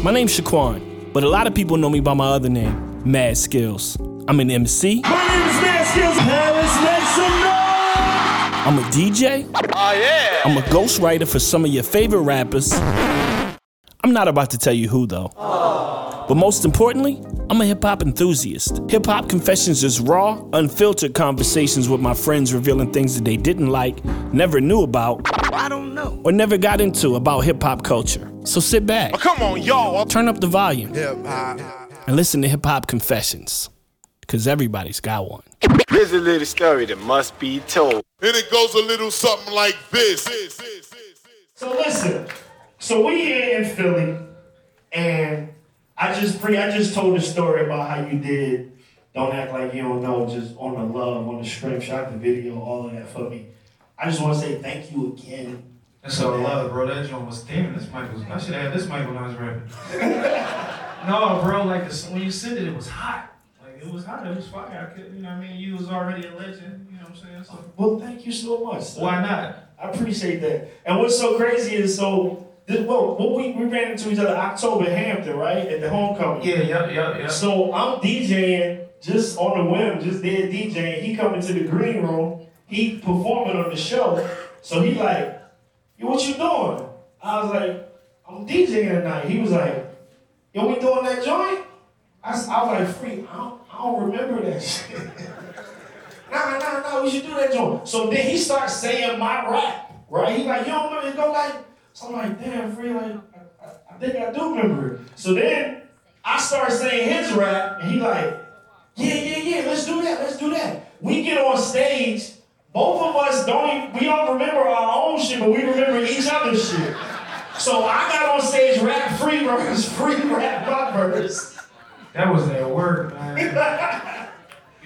My name's Shaquan, but a lot of people know me by my other name, Mad Skillz. I'm an MC. My name is Mad Skillz. Paris, make some noise. I'm a DJ. Oh, yeah. I'm a ghostwriter for some of your favorite rappers. I'm not about to tell you who, though. But most importantly, I'm a hip hop enthusiast. Hip hop confessions is raw, unfiltered conversations with my friends revealing things that they didn't like, never knew about, I don't know. or never got into about hip hop culture. So sit back, Oh, come on, y'all. turn up the volume, Hip hop. and listen to hip hop confessions. Because everybody's got one. Here's a little story that must be told. And it goes a little something like this. So listen, so we here in Philly, and I just pre I just told the story about how you did. Don't act like you don't know. Just on the love, on the strength, shot the video, all of that for me. I just want to say thank you again. That's all love, bro. That joint was damn. This mic was. I should have had this mic when I was rapping. no, bro. Like the, when you sent it, it was hot. Like it was hot. It was fire. I could, you know, what I mean, you was already a legend. You know what I'm saying? So Well, thank you so much. why not? I appreciate that. And what's so crazy is so. This, well, what we, we ran into each other October Hampton, right at the homecoming. Yeah, yeah, yeah, yeah. So I'm DJing just on the whim, just dead DJing. He come into the green room. He performing on the show. So he like, yo, what you doing? I was like, I'm DJing tonight. He was like, yo, we doing that joint? I was like, free. I don't, I don't remember that shit. nah, nah, nah, we should do that joint. So then he starts saying my rap, right? He like, you don't remember it? Go like, so I'm like, damn, free, like, I, I, I think I do remember it. So then I start saying his rap, and he like, yeah, yeah, yeah, let's do that, let's do that. We get on stage, both of us don't even, we don't remember our own shit, but we remember each other's shit. So I got on stage, rap free verse, free rap my verse. That was that word, man.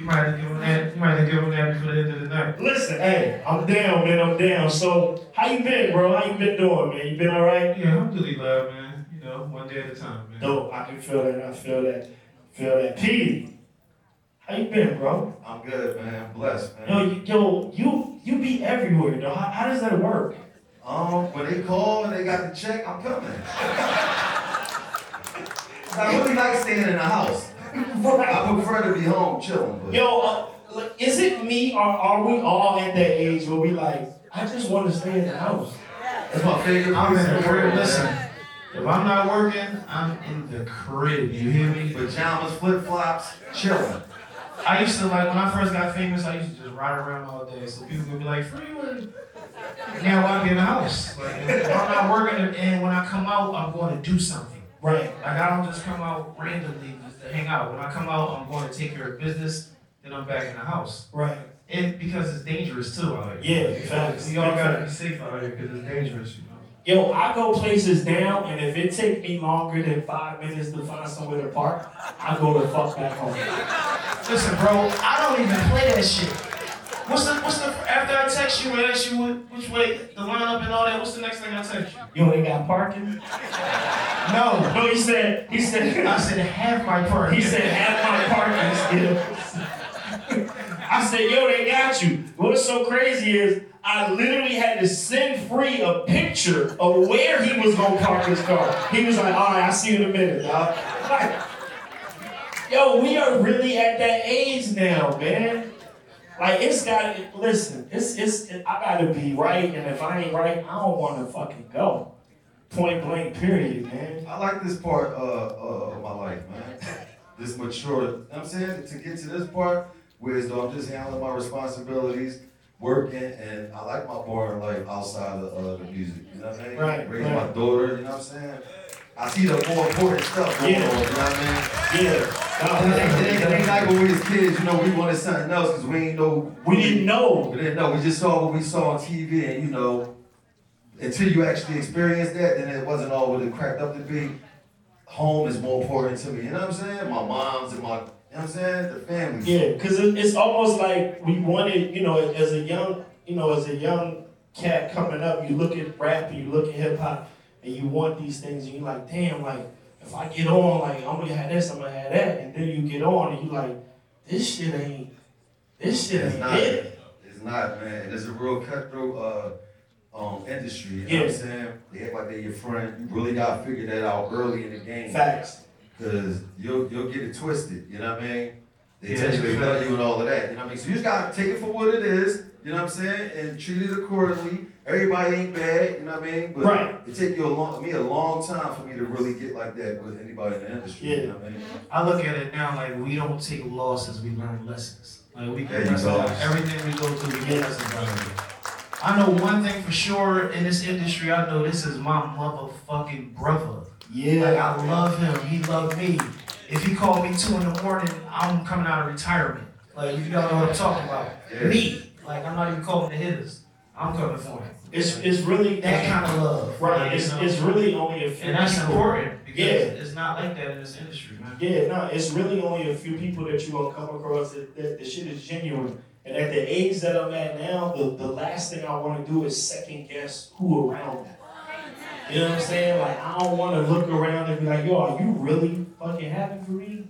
You might have given that. You might have given that before the end of the night. Listen, hey, I'm down, man, I'm down. So how you been, bro? How you been doing, man? You been all right? Yeah, alhamdulillah, man. You know, one day at a time, man. Dope, I can feel that, I feel that, feel that. P, how you been, bro? I'm good, man. I'm blessed, Yo, man. you, yo, you you be everywhere, though. How, how does that work? Um, when they call and they got the check, I'm coming. I really like staying in the house. I prefer to be home chilling, but Yo, uh, is it me or are we all at that age where we like, I just want to stay in the house? that's my favorite I'm place in in the the crib. Listen, if I'm not working, I'm in the crib. You hear me? Pajamas, flip flops, chilling. I used to like when I first got famous. I used to just ride around all day. So people would be like, "Freeway." Now I be in the house. Like if I'm not working, and when I come out, I'm going to do something. Right. Like I don't just come out randomly just to hang out. When I come out, I'm going to take care of business. Then I'm back in the house. Right. And because it's dangerous too out here. Yeah, facts. We all gotta be safe out here because it's dangerous, you know. Yo, I go places down, and if it take me longer than five minutes to find somewhere to park, I go the fuck back home. Listen, bro, I don't even play that shit. What's the what's the after I text you and ask you what, which way the lineup and all that? What's the next thing I text you? You ain't got parking? No, No, he said, he said, I said have my parking. he said, have my parking still. I said, yo, they got you. What's so crazy is I literally had to send Free a picture of where he was gonna park his car. He was like, all right, I'll see you in a minute, dog. Like, yo, we are really at that age now, man. Like it's got to listen. It's it's it, I gotta be right, and if I ain't right, I don't want to fucking go. Point blank, period, man. I like this part uh, uh, of my life, man. This mature, you know what I'm saying? To get to this part, where though I'm just handling my responsibilities, working, and I like my boring life outside of uh, the music. You know what I mean? Right, Raise right. my daughter, you know what I'm saying? I see the more important stuff going Yeah. on, you know what I mean? Yeah. Ain't like when we was kids, you know, we wanted something else because we ain't know. We didn't know. We didn't know. We just saw what we saw on TV, and you know, until you actually experienced that, then it wasn't all what it cracked up to be. Home is more important to me. You know what I'm saying? My mom's and my, you know what I'm saying? The family. Yeah, because it's almost like we wanted, you know, as a young, you know, as a young cat coming up, you look at rap and you look at hip hop, and you want these things, and you're like, damn, like if I get on, like I'm gonna have this, I'm gonna have that, and then you get on, and you like, this shit ain't, this shit It's ain't not. it. It's not, man. It's a real cutthroat uh, um, industry. You know Yeah. what I'm saying? They act like they're your friend. You really gotta figure that out early in the game. Facts. Cause you'll you'll get it twisted. You know what I mean? They Yeah, tell you they love you and all of that. You know what I mean? So you just gotta take it for what it is. You know what I'm saying? And treat it accordingly. Everybody ain't bad. You know what I mean? But Right. it take you a long me a long time for me to really get like that with anybody in the industry. You know what I mean? I look at it now like we don't take losses, we learn lessons. Like we There get lessons out everything we go through, we get lessons out of it. I know one thing for sure in this industry, I know this is my motherfucking brother. Yeah. Like Yeah. I love him, he loved me. If he called me two in the morning, I'm coming out of retirement. Like you don't know what I'm talking about. Yeah. Me. Like I'm not even calling the hitters. I'm coming for him. It's it's really That kind of love. right. like, It's, you know? it's really only a few. and that's people. important because Yeah. it's not like that in this industry, man. Yeah, no, it's really only a few people that you gonna come across that, that the shit is genuine. And at the age that I'm at now, the, the last thing I wanna do is second guess who around me. You know what I'm saying? Like I don't wanna look around and be like, yo, are you really fucking happy for me?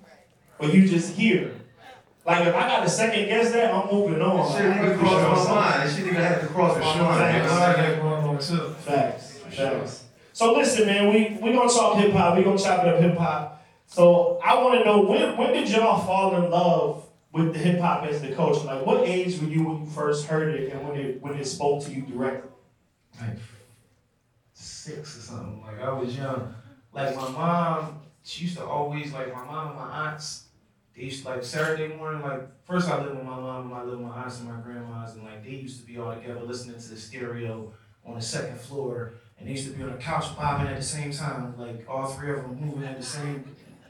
Or you just here? Like if I gotta second guess that, I'm moving on. It shouldn't Like, even cross my mind. It shouldn't even have to cross my sure. mind. Facts. you know? I got that going on too. Facts. Facts. So listen, man, we we gonna talk hip hop. We gonna chop it up hip hop. So I want to know when when did y'all fall in love with the hip hop as the culture? Like, what age were you when you first heard it, and when it when it spoke to you directly? like six or something. Like I was young. Like my mom, she used to always like my mom and my aunts. They used to like Saturday morning. Like first I lived with my mom, and I lived with my aunts and my grandmas, and like they used to be all together listening to the stereo on the second floor, and they used to be on the couch bobbing at the same time. Like all three of them moving at the same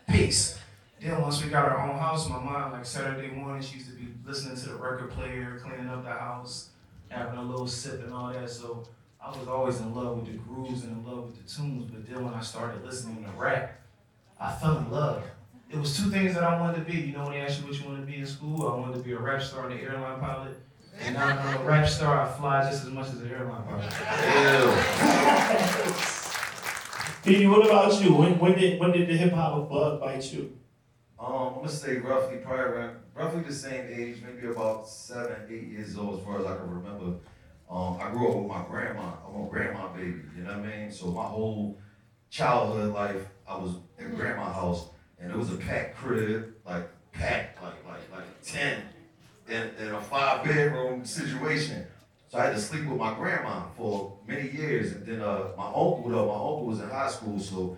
pace. Then once we got our own house, my mom like Saturday morning she used to be listening to the record player, cleaning up the house, having a little sip and all that. So I was always in love with the grooves and in love with the tunes, but then when I started listening to rap, I fell in love. It was two things that I wanted to be. You know, when they asked you what you wanted to be in school, I wanted to be a rap star and an airline pilot. And now I'm a rap star, I fly just as much as an airline pilot. Ew. Didi, what about you? When when did when did the hip hop bug bite you? Um, I'm gonna say roughly, probably around, roughly the same age, maybe about seven, eight years old, as far as I can remember. Um, I grew up with my grandma. I'm a grandma baby. You know what I mean? So my whole childhood life, I was in grandma's house, and it was a packed crib, like packed, like like like ten, in, in a five bedroom situation. So I had to sleep with my grandma for many years, and then uh, my uncle though, my uncle was in high school, so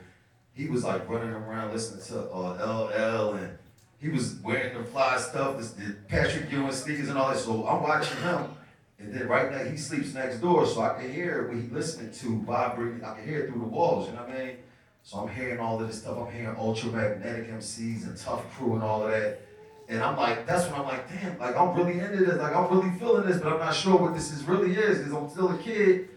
he was like running around listening to uh, LL and he was wearing the fly stuff, this, the Patrick Ewing sneakers and all that. So I'm watching him, and then right now he sleeps next door, so I can hear what he listening to vibrating. I can hear it through the walls. You know what I mean? So I'm hearing all of this stuff. I'm hearing ultramagnetic MCs and Tuff Crew and all of that. And I'm like, that's when I'm like, damn, like I'm really into this. Like I'm really feeling this, but I'm not sure what this is really is because I'm still a kid.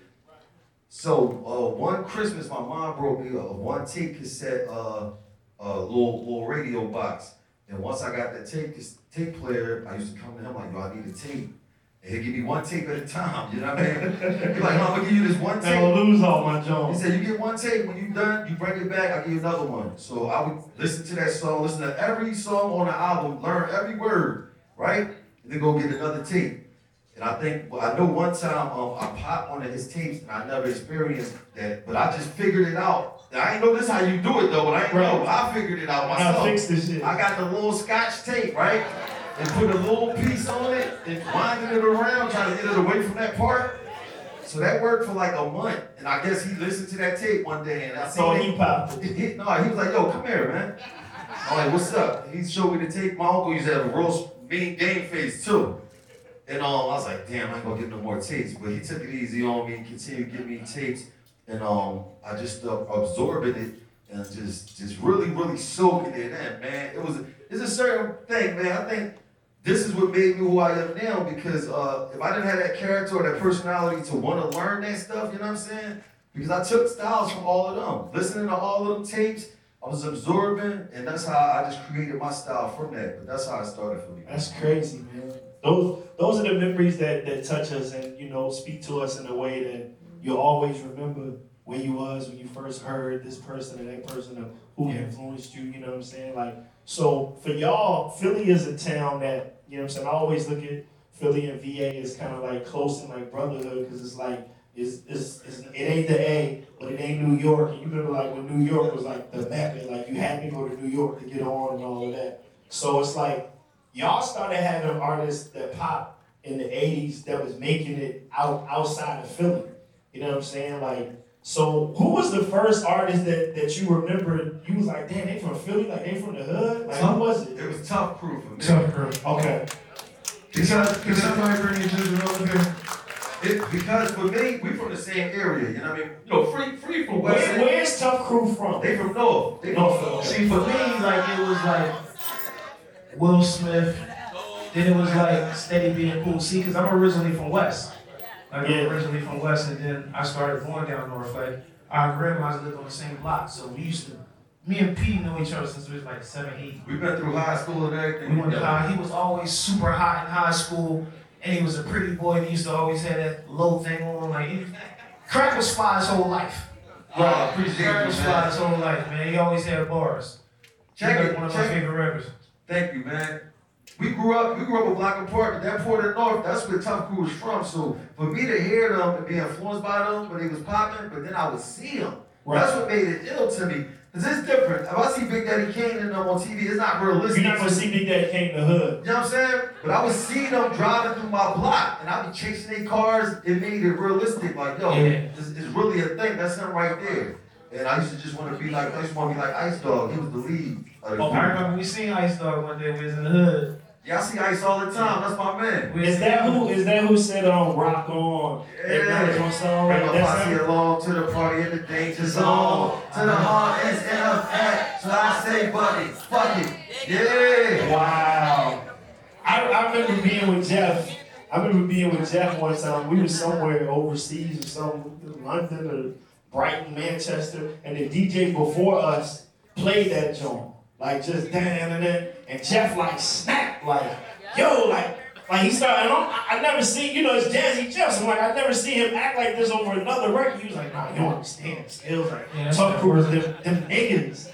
So uh, one Christmas, my mom brought me a one tape cassette, uh, uh, little little radio box. And once I got that tape tape player, I used to come to him like, yo, I need a tape. He'd give me one tape at a time. You know what I mean? He's like, no, I'm gonna give you this one tape. I tape. don't lose all my job. He said, you get one tape, when you done, you bring it back, I'll give you another one. So I would listen to that song, listen to every song on the album, learn every word, right? And then go get another tape. And I think, well, I know one time um, I popped one of his tapes and I never experienced that, but I just figured it out. I ain't know this how you do it though, but I ain't know. I figured it out I myself. this shit. I got the little scotch tape, right? And put a little piece on it and winding it around, trying to get it away from that part. So that worked for like a month. And I guess he listened to that tape one day and I saw it. popped. He, he- no, he was like, yo, come here, man. I'm like, what's up? He showed me the tape. My uncle used to have a real mean game face too. And um, I was like, damn, I ain't gonna get no more tapes. But he took it easy on me and continued to give me tapes. And um, I just uh, absorbing it and just just really, really soaking it in, man. It was it's a certain thing, man. I think this is what made me who I am now because uh, if I didn't have that character or that personality to want to learn that stuff, you know what I'm saying? Because I took styles from all of them, listening to all of them tapes. I was absorbing, and that's how I just created my style from that. But that's how it started for me. That's crazy, man. Those those are the memories that that touch us and you know speak to us in a way that you'll always remember where you was when you first heard this person and that person of who influenced you. You know what I'm saying? Like so for y'all, Philly is a town that you know what I'm saying. I always look at Philly and VA as kind of like close and like brotherhood because it's like It's, it's, it's, it ain't the A, but it ain't New York. And you remember like when New York was like the mecca, like you had to go to New York to get on and all of that. So it's like y'all started having artists that pop in the 80s that was making it out outside of Philly. You know what I'm saying? Like, so who was the first artist that, that you remember you was like, damn, they from Philly, like they from the hood? Like who was it? It was Tuff Crew for me. Tough girl. Okay. Can somebody, can somebody bring you Ginger over here? It, because for me, we from the same area, you know what I mean? You know, free, free from West where's Tuff Crew from? They from North. They North. from See, for me, like it was like Will Smith. Then it was like Steady being cool. See, because I'm originally from West. Like Yeah. I'm originally from West, and then I started going down North. Like our grandmas lived on the same block, so we used to. Me and Pete know each other since we was like seven, eight. We've been through high school and everything. We went to high. He was always super hot in high school, and he was a pretty boy. And he used to always have that low thing on. Like he, crack was fly his whole life. Oh, right, appreciate Crack was fly his whole life, man. He always had bars. Check it, one of check my it. favorite rappers. Thank you, man. We grew up, we grew up in Black Park, but that part of the North, that's where Tuff Crew was from. So for me to hear them and be influenced by them when they was popping, but then I would see them. That's what made it ill to me. Cause it's different. If I see Big Daddy Kane and them on TV, it's not realistic. You're not gonna see Big Daddy Kane in the hood. You know what I'm saying? But I would see them driving through my block, and I'd be chasing their cars. It made it realistic. Like, yo, Yeah. it's, it's really a thing. That's him right there. And I used to just want to be like, I used to want to be like Ice Dog. He was the lead. Of the Oh, I remember we seen Ice Dog one day. We was in the hood. Yeah, I see Ice all the time. That's my man. Is that who? Is that who said um rock on? Yeah. On song Bring my That's posse along to the party in the danger zone. To the heart is in effect. So I say, buddy, fuck it. Yeah. Wow. I, I remember being with Jeff. I remember being with Jeff one time. We were somewhere overseas or some London or Brighton, Manchester, and the DJ before us played that joint. Like just dan and then and Jeff like snapped like, yo, like like he started and I'm, I never see, you know, it's Jazzy Jeff. So I'm like I never see him act like this over another record. He was like, nah, you don't understand. It's Skills like Yeah, that's Tough that Crew them, them niggas.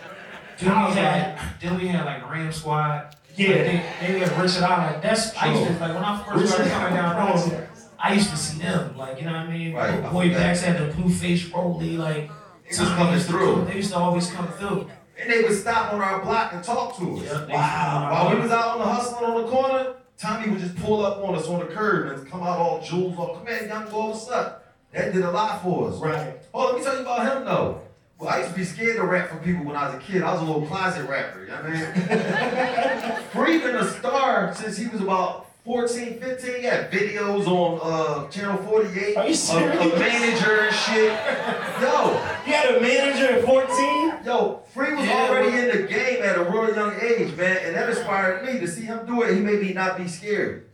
Then we had, then we had like Ram Squad. Yeah. Like, they, they had Richard Allen. That's I used to like when I first started coming down north. I used to see them, like you know what I mean. Right, I Boy forgot. Backs had the blue face rolly, like He was coming through. They used to always come through. And they would stop on our block and talk to us. Yep, Wow. While we was out on the hustling on the corner, Tommy would just pull up on us on the curb and come out all jewels off. Come here, young boy, what's up? That did a lot for us. Right. Oh, let me tell you about him though. Well, I used to be scared to rap for people when I was a kid. I was a little closet rapper, you know what I mean? Free been a star since he was about 14, 15. He had videos on uh, Channel 48. Are you A- serious? A, manager and shit. Yo, You had a manager at 14? Yo, Free was Yeah, already well- in the game at a real young age, man, and that inspired me to see him do it. He made me not be scared.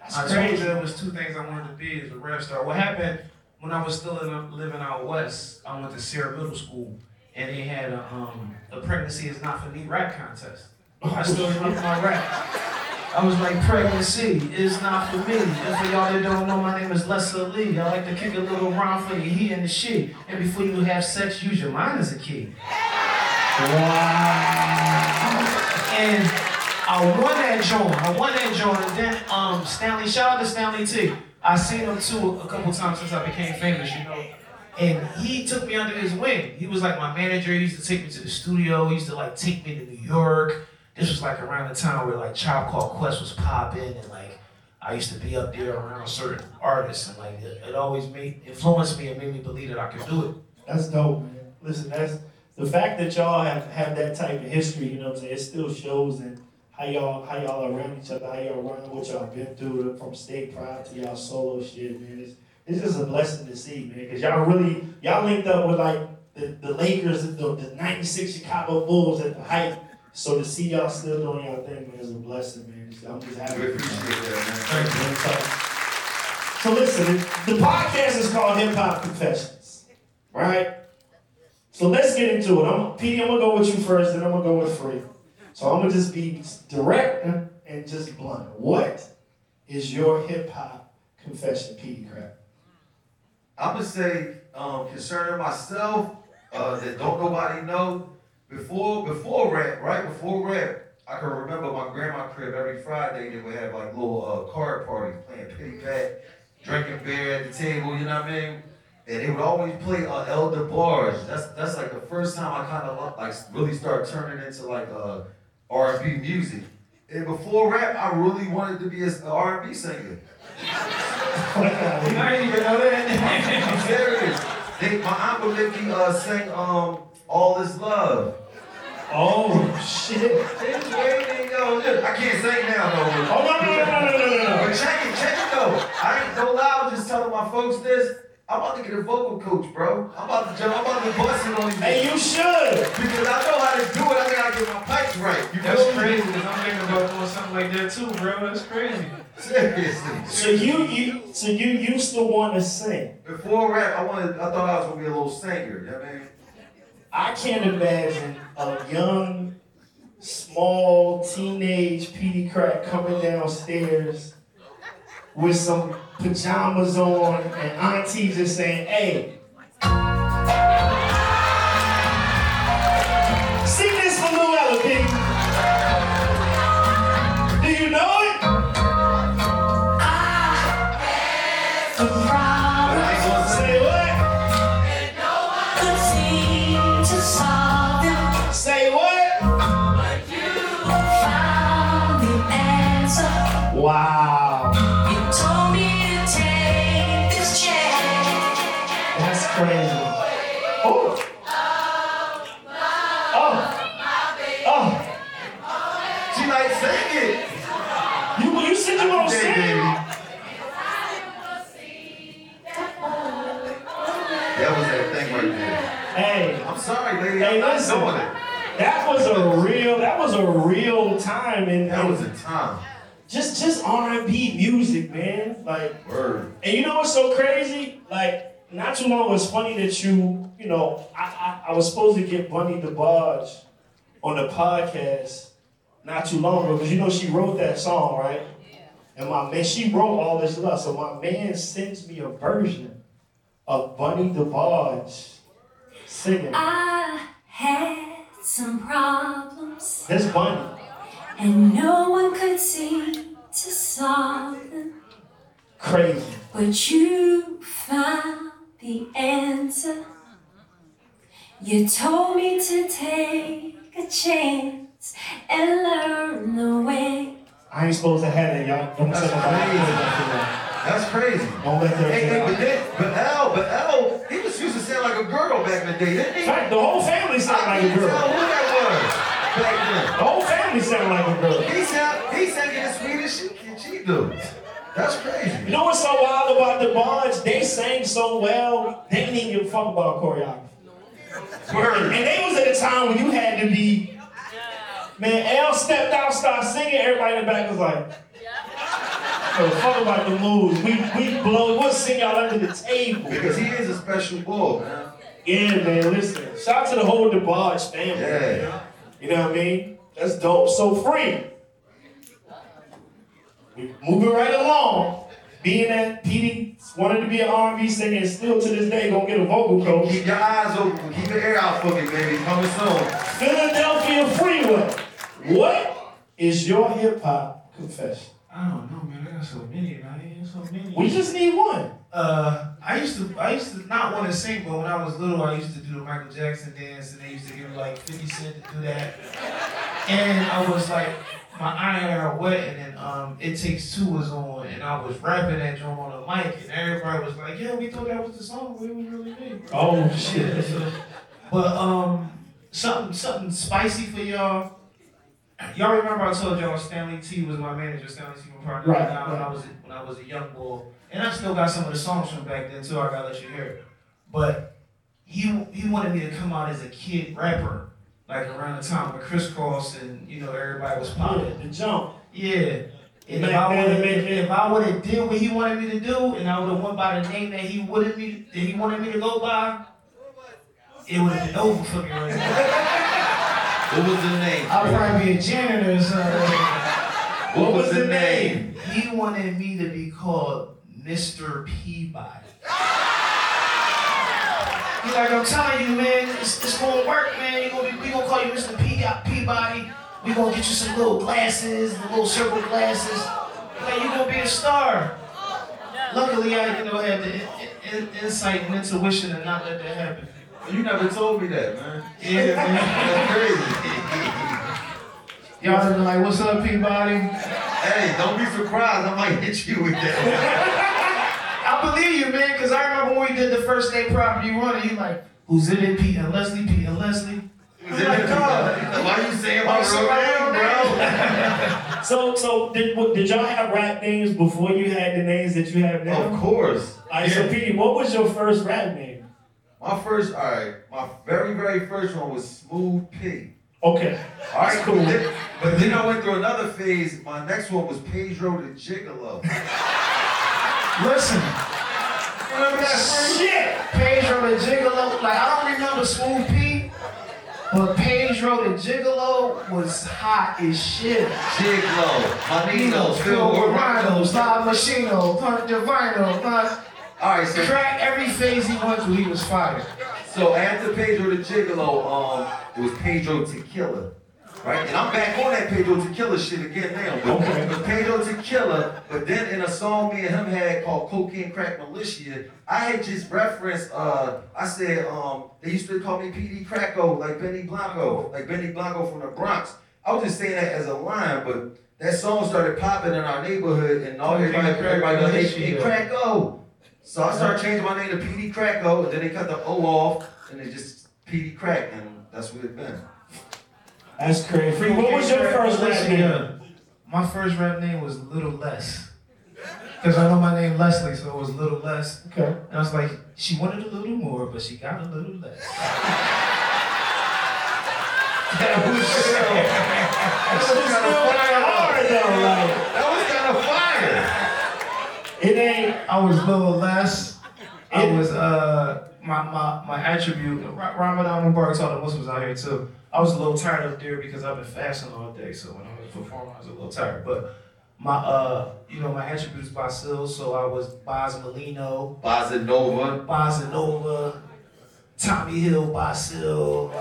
That's I told you there was two things I wanted to be as a rap star. What happened when I was still in, living out west? I went to Sierra Middle School, and they had a um a pregnancy is not for me rap contest. I still remember my rap. I was like, pregnancy is not for me. And for y'all that don't know, my name is Lester Lee. I like to kick a little rhyme for the he and the she. And before you have sex, use your mind as a key. Wow. And I won that joint. I won that joint. And then um, Stanley, shout out to Stanley T. I seen him too a couple times since I became famous, you know. And he took me under his wing. He was like my manager. He used to take me to the studio. He used to like take me to New York. This was like around the time where like Child Called Quest was popping and like I used to be up there around certain artists and like it, it always made influenced me and made me believe that I could do it. That's dope, man. Listen, that's the fact that y'all have, have that type of history, you know what I'm saying? It still shows in how y'all how y'all around each other, how y'all around what y'all been through from state pride to y'all solo shit, man. It's it's just a blessing to see, man, because y'all really y'all linked up with like the, the Lakers, the, the 96 Chicago Bulls at the height. So to see y'all still doing y'all thing, man, is a blessing, man. I'm just happy. We appreciate that, Thank you. So listen, the podcast is called Hip Hop Confessions, right? So let's get into it. I'm Peedi, I'm gonna go with you first, then I'm gonna go with Free. So I'm gonna just be direct and, just blunt. What is your hip hop confession, Peedi Crakk? I'm gonna say, um, concerning myself, uh, that don't nobody know. Before, before rap, right before rap, I can remember my grandma crib every Friday. They would have like little uh, card parties, playing pity pat, drinking beer at the table. You know what I mean? and they would always play uh, El DeBarge. That's that's like the first time I kind of like really started turning into like uh, R&B music. And before rap, I really wanted to be an R&B singer. I didn't even know that. I'm serious. They, my aunt would make me uh, sing um, All This Love. Oh shit. I can't sing now though. Oh no no no no no no no. But check it, check it though. I ain't no lie, I was just telling my folks this. I'm about to get a vocal coach, bro. I'm about to jump, I'm about to bust it on these Hey, you should. Because I know how to do it. I gotta get my pipes right. You That's feel me? crazy. Cause I'm thinking about doing something like that too, bro. That's crazy. Seriously. So you you so you used to want to sing. Before rap, I wanted I thought I was gonna be a little singer, you know what I mean? I can't imagine a young, small, teenage Peedi Crakk coming downstairs with some pajamas on and auntie just saying, hey. Just, just R&B music, man. Like, Word. and you know what's so crazy? Like, not too long, it's funny that you, you know, I, I, I was supposed to get Bunny DeBarge on the podcast not too long ago, because you know she wrote that song, right? Yeah. And my man, she wrote all this love. So my man sends me a version of Bunny DeBarge singing. I had some problems, This Bunny. and no one could seem to solve them. Crazy. But you found the answer. You told me to take a chance and learn the way. I ain't supposed to have that, y'all. Don't That's say nobody. That's crazy. Don't let that Hey, hey, but get then, but L, but L, he was used to sound like a girl back in the day, didn't he? Fact, the whole family sounded like a girl. who that was back The whole family sound like a girl. then. He sound, he sang in Swedish, she, she do. That's crazy. You know what's so wild about the DeBarge? They sang so well, they didn't even give a fuck about choreography. Word. And they was at a time when you had to be, man, L stepped out, started singing, everybody in the back was like, yo, fuck about the moves. We, we blow, we'll sing y'all under the table. Because he is a special bull, man. Yeah, man, listen. Shout out to the whole DeBarge family. Yeah. You know what I mean? That's dope. So free. We moving right along. Being that Peedi wanted to be an R&B singer and still to this day gonna get a vocal coach. Keep your eyes open. Keep your ear out for me, baby. Coming soon. Philadelphia Freeway. What is your hip hop confession? I don't know, man. I got so many, man. So many. We just need one. Uh, I used to, I used to not want to sing, but when I was little, I used to do the Michael Jackson dance, and they used to give me like 50 cent to do that. And I was like, my iron are wet, and then um, It Takes Two was on, and I was rapping that drum on the mic, and everybody was like, yeah, we thought that was the song, but it was really big. Oh shit. But um, something, something spicy for y'all. Y'all remember I told y'all Stanley T was my manager, Stanley T my partner Right, now when I was a, when I was a young boy. And I still got some of the songs from back then too, I gotta let you hear it. But he he wanted me to come out as a kid rapper, like around the time when Kris Kross and you know everybody was Yeah, popping. the jump. Yeah. And if Back I then, would've, if I would have did what he wanted me to do, and I would have went by the name that he wanted me that he wanted me to go by, it would have been over for me right now. What was the name? I'd probably be a janitor or something. What was the name? He wanted me to be called Mr. Peabody. He's like, I'm telling you, man, it's, it's gonna work, man. You gonna be, we gonna call you Mr. Uh, Peabody. We gonna get you some little glasses, the little circle glasses. Like, you gonna be a star. Luckily, I, you know, had the in- in- in, insight and intuition and not let that happen. You never told me that, man. Yeah, man. That's crazy. Y'all been like, what's up, Peabody? hey, don't be surprised. I might hit you with that. I believe you, man, because I remember when we did the first day property running, you like, who's in it, Pete and Leslie, Pete and Leslie. Why you saying my Oh, so real I bro? So, so did what- did y'all have rap names before you had the names that you have now? Of course. All right, so Peedi, what was your first rap name? My first, all right, my very, very first one was Smooth P. Okay, All right, That's cool. But then, but then I went through another phase. My next one was Pedro the Gigolo. Listen. Remember that shit. Pedro the Gigolo? Like, I don't remember Smooth P, but Pedro the Gigolo was hot as shit. Gigolo, Manino, Phil Rhinos, La Machino, Punch Divino, La... All right, so Crack every phase he went through, he was fired. So after Pedro the Gigolo, um, it was Pedro Tequila. Right? And I'm back on that Pedro Tequila shit again now. But Okay. was Pedro Tequila, but then in a song me and him had called Cocaine Crack Militia, I had just referenced, uh, I said, um, they used to call me Peedi Cracko, like Benny Blanco, like Benny Blanco from the Bronx. I was just saying that as a line, but that song started popping in our neighborhood and all everybody, Crack everybody goes, hey, hey, Cracko. So I started changing my name to Peedi Cracko, and then they cut the O off, and it just Peedi Crakk, and that's what it been. That's crazy. Free, what was your first rap name? My first rap name was Little Less. Because I know my name Leslie, so it was Little Less. Okay. And I was like, she wanted a little more, but she got a little less. That was so. It's still like hard though, like That was kind of fire. it ain't. I was Little Less. I was, uh, my, my, my attribute, Ra- Ramadan Mubarak taught the Muslims out here too. I was a little tired up there because I've been fasting all day, so when I was performing, I was a little tired. But my, uh, you know, my attribute is Basil, so I was Baz Molino. Bossa Nova. Bossa Tommy Hill, Basil.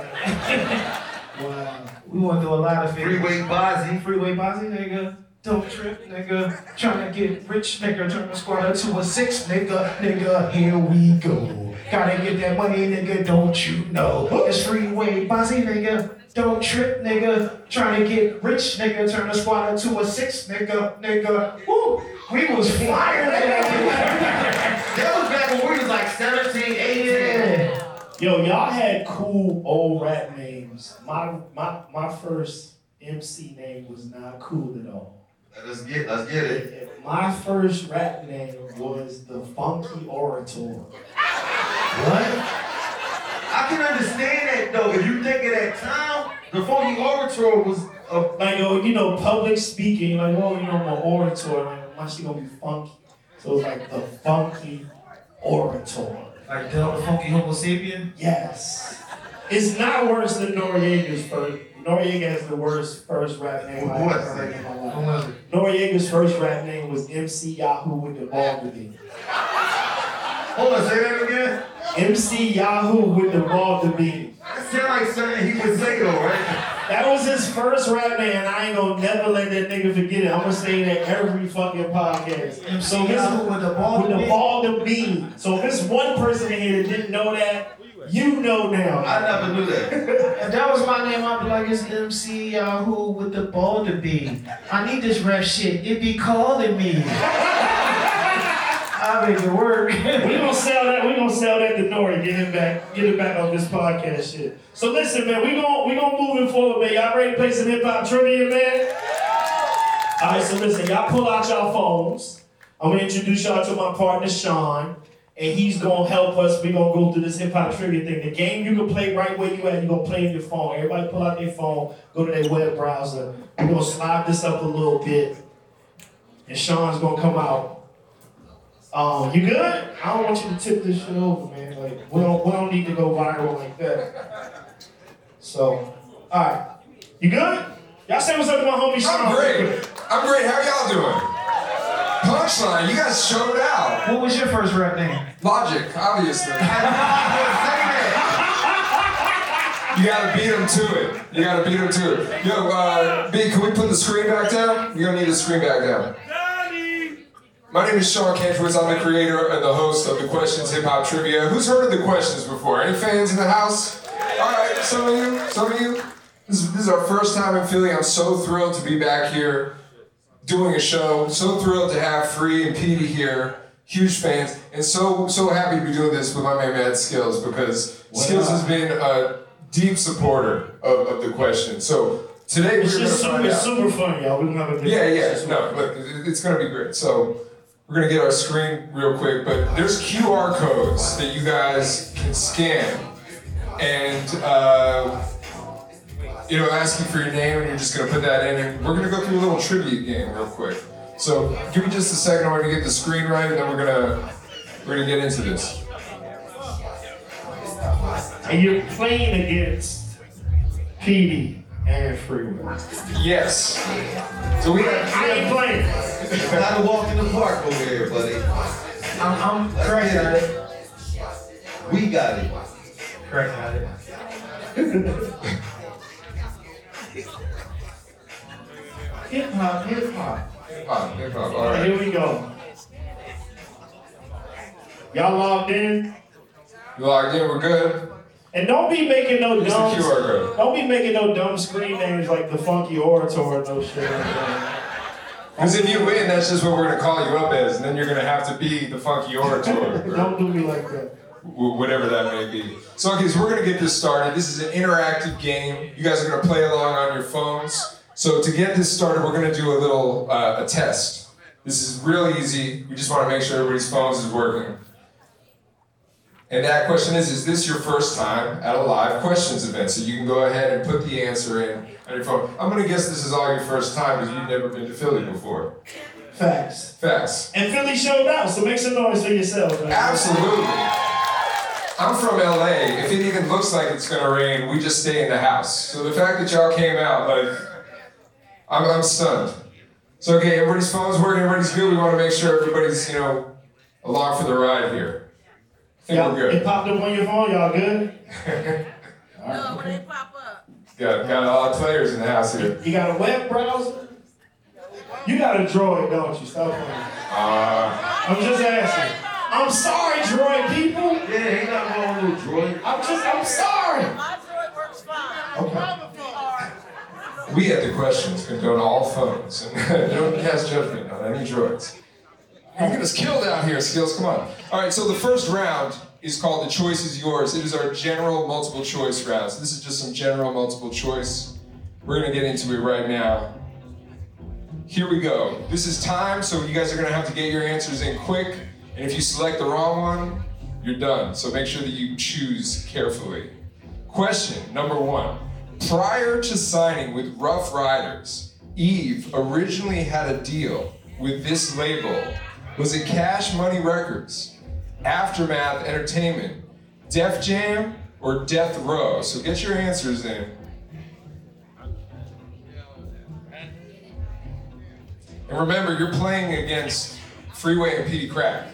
wow. We went through a lot of things. Freeway Bozzy. Freeway Bozzy, nigga. Don't trip, nigga. Trying to get rich, nigga. Turn the squad up to a six, nigga. Nigga, here we go. Gotta get that money, nigga. Don't you know? It's Freeway bossy, nigga. Don't trip, nigga. Trying to get rich, nigga. Turn the squad to a six, nigga. Nigga. Woo. We was flying. That was back when we was like 17, 18. Yeah. Yo, y'all had cool old rap names. My my my first MC name was not cool at all. Let's get, let's get it. My first rap name was the Funky Orator. What? I can understand that though. If you think of that time, the Funky Orator was a Like yo, you know, public speaking, like oh, you know, I'm an orator, like my shit gonna be funky. So it's like the Funky Orator. Like Del the Funky Homosapien? Yes. It's not worse than Noreaga's first. Noreaga has the worst first rap name I ever heard in my life. Noreaga's first rap name was MC Yahoo with the Baldy. Hold on, say that again. MC Yahoo with the Baldy. That sound like something he would say though, right? That was his first rap name. And I ain't gonna never let that nigga forget it. I'm gonna say that every fucking podcast. MC So this Yahoo with the ball with the ball the bean. So if there's one person in here that didn't know that, you know now. I never knew that. If that was my name, I'd be like, it's MC Yahoo with the ball to be. I need this rap shit. It be calling me. I make it work. We gonna sell that. We gonna sell that to Nori. Get him back. Get him back on this podcast shit. So listen, man. We gonna we gonna move it forward, man. Y'all ready to play some hip hop trivia, man? All right. So listen, y'all pull out y'all phones. I'm gonna introduce y'all to my partner Sean, and he's gonna help us. We're gonna go through this hip hop trivia thing. The game you can play right where you at. you're gonna play in your phone. Everybody pull out their phone. Go to their web browser. We're gonna slide this up a little bit, and Sean's gonna come out. Um, you good? I don't want you to tip this shit over, man. Like we don't we don't need to go viral like that. So, all right, you good? Y'all say what's up to my homie Sean. I'm great. I'm great. How y'all doing? Punchline. You guys showed out. What was your first rap name? Logic, obviously. You gotta beat him to it. You gotta beat him to it. Yo, uh, B, can we put the screen back down? You're gonna need the screen back down. My name is Sean Kantrowitz. I'm the creator and the host of the Questions Hip Hop Trivia. Who's heard of the questions before? Any fans in the house? All right, some of you, some of you. This is, this is our first time in Philly. I'm so thrilled to be back here doing a show. So thrilled to have Free and Peedi here. Huge fans, and so so happy to be doing this with my man Mad Skillz because Skillz has been a deep supporter of, of the question. So today we're It's going to just find super, out. super funny, y'all. We're gonna have a Yeah, yeah, no, it- it's gonna be great. So we're gonna get our screen real quick, but there's QR codes that you guys can scan, and uh, you know, ask you for your name, and you're just gonna put that in, and we're gonna go through a little trivia game real quick. So give me just a second, I'm gonna get the screen right, and then we're gonna we're gonna get into this. And you're playing against Peedi and Freeway. Yes. So we have. I ain't playing. Gotta walk in the park over here, buddy. I'm, I'm correct at it. We got it. Correct at it. Hip hop, hip hop. Hip hop, hip hop. All right, here we go. Y'all logged in? You logged in. We're good. And don't be making no Here's the dumb. QR code. Don't be making no dumb screen names like the Funky Orator or no shit. Because if you win, that's just what we're gonna call you up as, and then you're gonna have to be the funky orator, or Don't do me like that. wh- whatever that may be. So, okay, so we're gonna get this started. This is an interactive game. You guys are gonna play along on your phones. So to get this started, we're gonna do a little uh, a test. This is real easy. We just want to make sure everybody's phones is working. And that question is: Is this your first time at a live questions event? So you can go ahead and put the answer in on your phone. I'm gonna guess this is all your first time because you've never been to Philly before. Facts. Facts. And Philly showed out, so make some noise for yourself. Man. Absolutely. I'm from LA. If it even looks like it's gonna rain, we just stay in the house. So the fact that y'all came out, like, I'm, I'm stunned. So okay, everybody's phone's working, everybody's good. We want to make sure everybody's, you know, along for the ride here. I think Y'all, we're it good. popped up on your phone, y'all good? all right. No, when they pop up. Got got all lot of players in the house here. You got a web browser? You got a droid, don't you? Stop playing. Uh, I'm just asking. I'm sorry, droid people. Yeah, ain't nothing wrong with droid. I'm just, I'm sorry. My droid works fine. Okay. We at the questions condone all phones and don't cast judgment on any droids. You're us killed out here, Skillz. Come on. All right, so the first round is called The Choice is Yours. It is our general multiple choice round. So this is just some general multiple choice. We're to get into it right now. Here we go. This is time, so you guys are to have to get your answers in quick. And if you select the wrong one, you're done. So make sure that you choose carefully. Question number one. Prior to signing with Ruff Ryders, Eve originally had a deal with this label. Was it Cash Money Records, Aftermath Entertainment, Def Jam, or Death Row? So get your answers in. And remember, you're playing against Freeway and Peedi Crakk.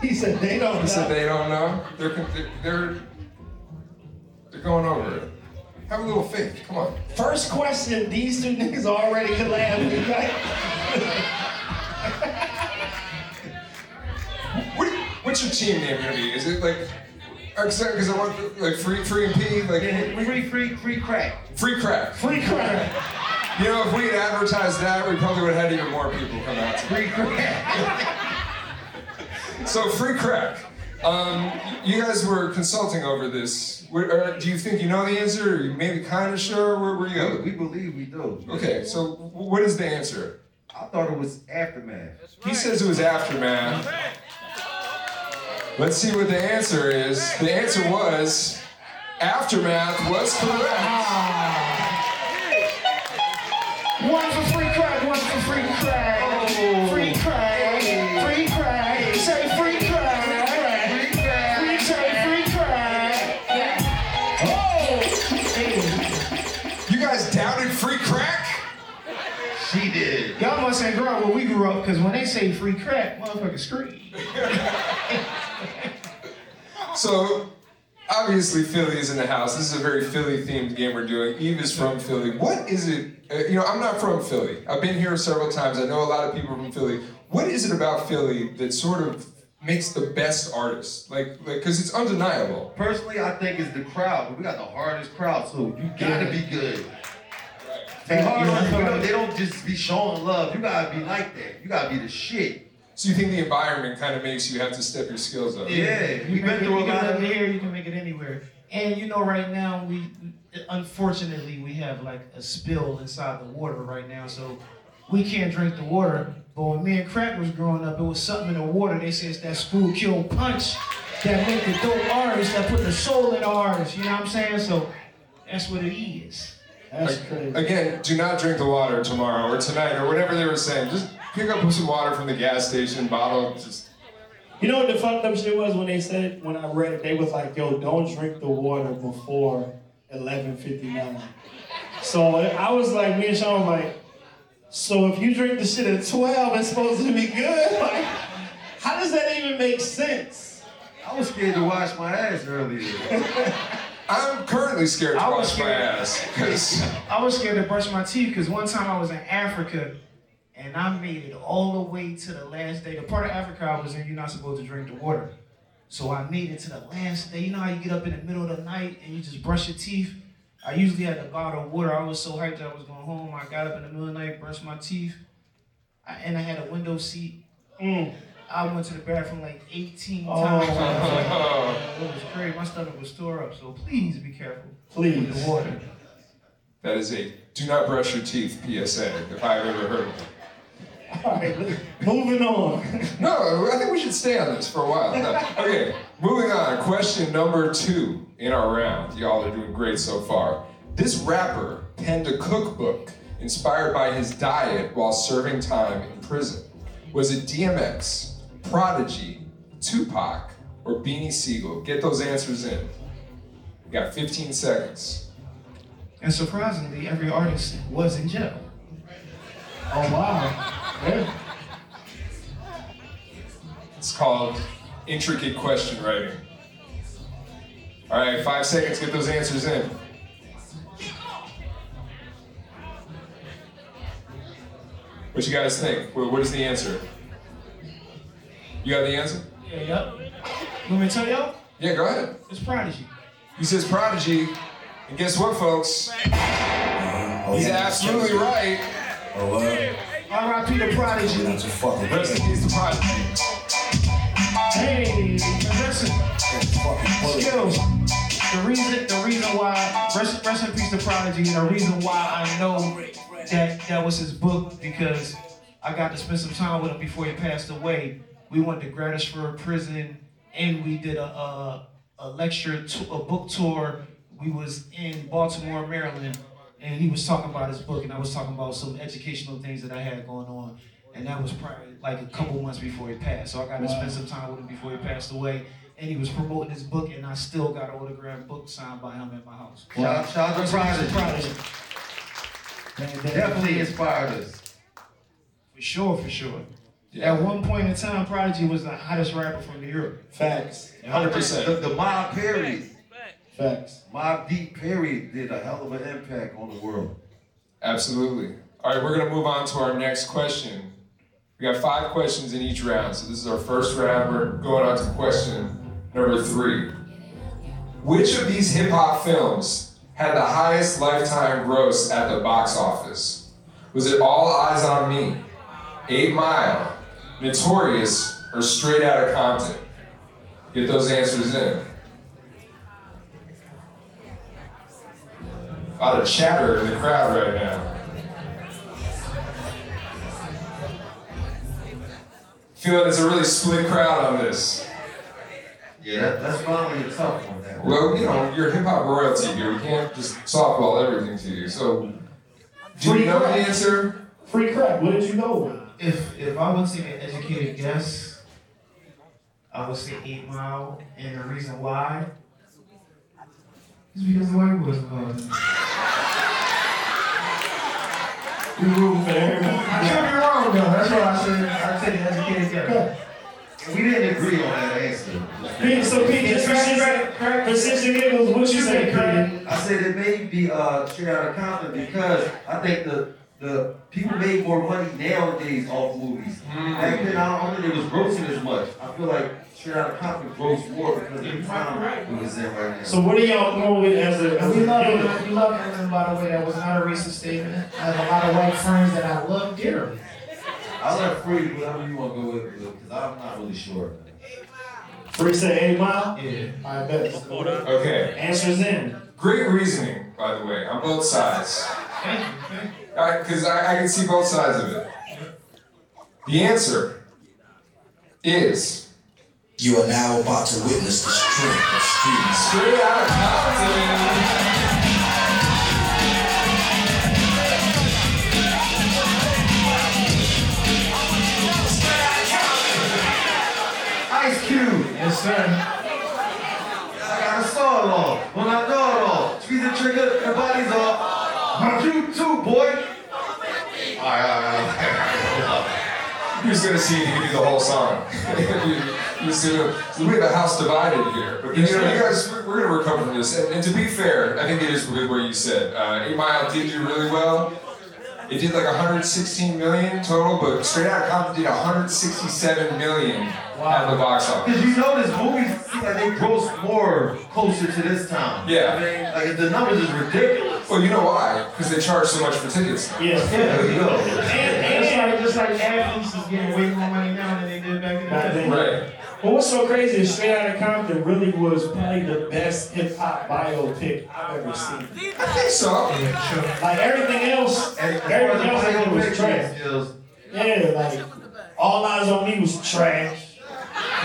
He said they don't He said know. they don't know. They're they're they're, going over it. Have a little faith. Come on. First question, these two niggas already collabed, right? What, what's your team name gonna be? Is it like? Uh, because uh, I want like free free and P like Free, free, free crack. free crack. Free crack. You know, if we had advertised that, we probably would have had even more people come out. Free crack. So free crack. Um, you guys were consulting over this. Were- or do you think you know the answer? Or you maybe kind of sure? Where, where you Yeah, at? we believe we do. Okay, so what is the answer? I thought it was aftermath. He says it was aftermath. Let's see what the answer is. The answer was aftermath was correct. One for free must ain't grow up where we grew up, because when they say free crack, motherfuckers scream. So obviously Philly is in the house. This is a very Philly themed game we're doing. Eve is from Philly. What is it? Uh, you know, I'm not from Philly. I've been here several times. I know a lot of people from Philly. What is it about Philly that sort of makes the best artists? Like, like, because it's undeniable. Personally, I think it's the crowd. We got the hardest crowd, so you gotta be good. They, hard, you know, you know, they don't just be showing love. You gotta be like that. You gotta be the shit. So you think the environment kind of makes you have to step your skills up? Yeah, You we've can been through a you can lot of here, you can make it anywhere. And you know, right now we, unfortunately, we have like a spill inside the water right now, so we can't drink the water. But when me and Crakk was growing up, it was something in the water. They say it's that Schuylkill punch that make the dope artists, that put the soul in artists. You know what I'm saying? So that's what it is. That's crazy. Again, do not drink the water tomorrow or tonight or whatever they were saying. Just pick up some water from the gas station bottle. Just You know what the fucked up shit was when they said it when I read it, they was like, "Yo, don't drink the water before 11:59." So I was like, me and Sean was like, "So if you drink the shit at 12, it's supposed to be good? Like, how does that even make sense?" I was scared to wash my ass earlier. I'm currently scared to I was wash my scared. ass. 'cause- I was scared to brush my teeth because one time I was in Africa and I made it all the way to the last day. The part of Africa I was in, you're not supposed to drink the water. So I made it to the last day. You know how you get up in the middle of the night and you just brush your teeth? I usually had a bottle of water. I was so hyped that I was going home. I got up in the middle of the night, brushed my teeth, I, and I had a window seat. Mm. I went to the bathroom like 18 Oh. times. I was like, it was crazy. My stomach was tore up. So please be careful Please. with the water. that is a do not brush your teeth PSA if I've ever heard of it. All right, moving on. No, I think we should stay on this for a while. No. Okay, moving on. Question number two in our round. Y'all are doing great so far. This rapper penned a cookbook inspired by his diet while serving time in prison. Was it DMX, Prodigy, Tupac, or Beanie Siegel? Get those answers in. We got 15 seconds. And surprisingly, every artist was in jail. Oh wow. Yeah. It's called intricate question writing. All right, five seconds. Get those answers in. What you guys think? What what is the answer? You got the answer? Yeah, yep. You want me to tell y'all? Yeah, go ahead. It's Prodigy. He says Prodigy, and guess what, folks? Oh, He's absolutely right. Oh, what? R.I.P. the Prodigy. That's a fucking Rest in peace to Prodigy. Hey, listen, Skillz. The reason, the reason why, rest, rest in peace to Prodigy. And the reason why I know that that was his book because I got to spend some time with him before he passed away. We went to Graterford Prison and we did a a, a lecture, to, a book tour. We was in Baltimore, Maryland, and he was talking about his book, and I was talking about some educational things that I had going on. And that was probably like a couple months before he passed. So I got to spend some time with him before he passed away. And he was promoting his book, and I still got an autographed book signed by him at my house. Shout, shout out to Rest in Prodigy. Prodigy. Definitely inspired us. For sure, for sure. Yeah. At one point in time, Prodigy was the hottest rapper from New York. Facts. 100%. The, the Mob Perry, Facts. Mobb Deep Perry did a hell of an impact on the world. Absolutely. All right, we're going to move on to our next question. We got five questions in each round, so this is our first round. We're going on to question number three. Which of these hip hop films had the highest lifetime gross at the box office? Was it All Eyes on Me, Eight Mile, Notorious, or Straight Outta Compton? Get those answers in. A lot of chatter in the crowd right now. Feeling it's a really split crowd on this. Yeah, that, that's probably a tough one. That Well, you know, you're hip hop royalty here. We can't just softball everything to you. So, do you know the answer? Free crap. What did you go with? If if I would take an educated guess, I would say Eight Mile, and the reason why is because the white boys involved. in it. You rooting for everybody. I could be wrong though. That's why I said I take an educated guess. We didn't agree on that answer. So Peedi, just precision, precision giggles, what you say, Peedi? I said it may be uh, straight out of Compton because I think the the people made more money nowadays off movies. Mm-hmm. Back then, I don't think it was grossing as much. I feel like straight out of Compton grossed more because of the time we was in right now. So what do y'all go with as a, as we a love giggle? it. We love Eminem, by the way. That was not a racist statement. I have a lot of white friends that I love dearly. I'll let Free whatever you want to go with because I'm not really sure. Free say 80 mile? Yeah, I bet. Okay. Answers in. Great reasoning, by the way, on both sides. Thank you. Thank you. Because I, I can see both sides of it. The answer is You are now about to witness the strength of streets. straight out of Compton. Ice Cube. Yes, sir. I got a saw it all. When I know it all. Squeeze the trigger, the body's off. You too, boy. Alright, alright, alright. He was gonna see if he could do the whole song. you, you see, we have a house divided here. But you know, you guys, we're, we're gonna recover from this. And, and to be fair, I think it is good what you said. Uh, Eight Mile did do really well. It did like 116 million total, but Straight Outta Compton did 167 million at the box office. Because you know this movie seems like they gross more closer to this time. Yeah. I mean, like the numbers is ridiculous. Well, you know why? Because they charge so much for tickets. Yeah. There you go. And, just like just like athletes is getting way more money now than they did back in the day. then. Right. But what's so crazy is Straight Outta Compton really was probably the best hip hop biopic I've ever seen. I think so. Yeah, sure. Like everything else, And everything else I think was trash. Yeah, like All Eyes on Me was trash.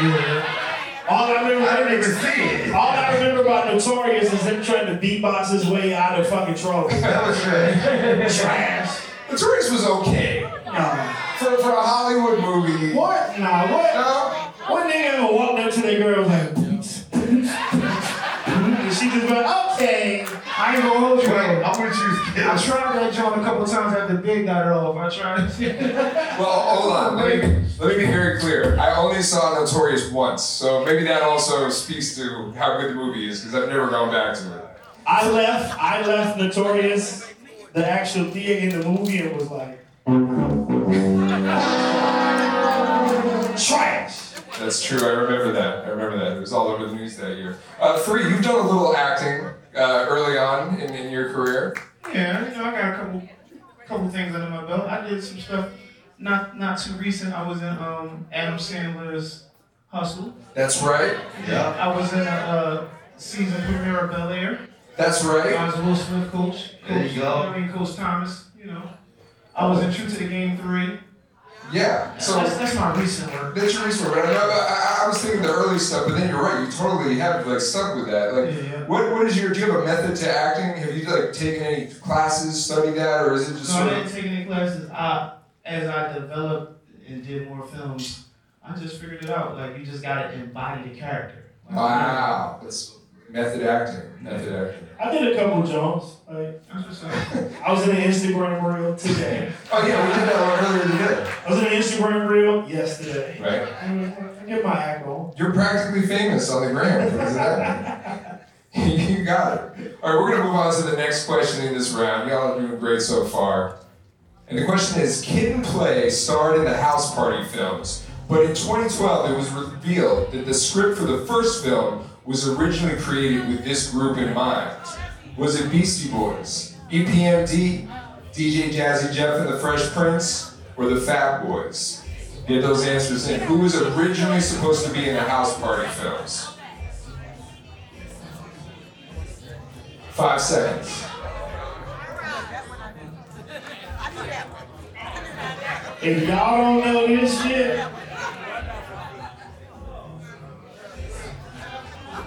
Yeah. All I remember, I didn't even see it. all I remember about Notorious is him trying to beatbox his way out of fucking trouble. That was trash. trash. Tourist was okay. No. For, for a Hollywood movie. What? Nah, what? No. What nigga ever walked up to that girl like, and she just went, okay. I ain't gonna hold you. I'm with you, I tried that joint a couple times after Big got it off. I tried. Well, hold on. Let me, let me be very clear. I only saw Notorious once, so maybe that also speaks to how good the movie is, because I've never gone back to it. I left, I left Notorious, the actual theater in the movie, and was like, trash. That's true. I remember that. I remember that. It was all over the news that year. Uh, Free, you've done a little acting uh, early on in, in your career. Yeah, you know, I got a couple couple things under my belt. I did some stuff not not too recent. I was in um, Adam Sandler's Hustle. That's right. Yeah. I was in a uh, season premiere of Bel Air. That's right. I was Will Smith coach. There you Coach- go. I mean, Coach Thomas. You know, I was in True to the Game three. Yeah. So that's, that's my recent work. that's your reason. But I, I, I was thinking the early stuff, but then you're right. You totally have like stuck with that. Like, Yeah, yeah. what what is your? Do you have a method to acting? Have you like taken any classes, studied that, or is it just So I didn't take any classes. I, as I developed and did more films, I just figured it out. Like you just gotta embody the character. Like, Wow, that's method acting. Method acting. I did a couple jawns. Like, That's what's up. I was in an Instagram reel today. Oh yeah, we did that one earlier today. I was in an Instagram reel yesterday. Right. I get my act on. You're practically famous on the gram. What does that mean? you got it. All right, we're gonna move on to the next question in this round. Y'all are doing great so far. And the question is, Kid and Play starred in the House Party films, but in 2012 it was revealed that the script for the first film was originally created with this group in mind. Was it Beastie Boys, EPMD, DJ Jazzy Jeff and the Fresh Prince, or the Fat Boys? Get those answers in. Who was originally supposed to be in the House Party films? Five seconds. If y'all don't know this shit,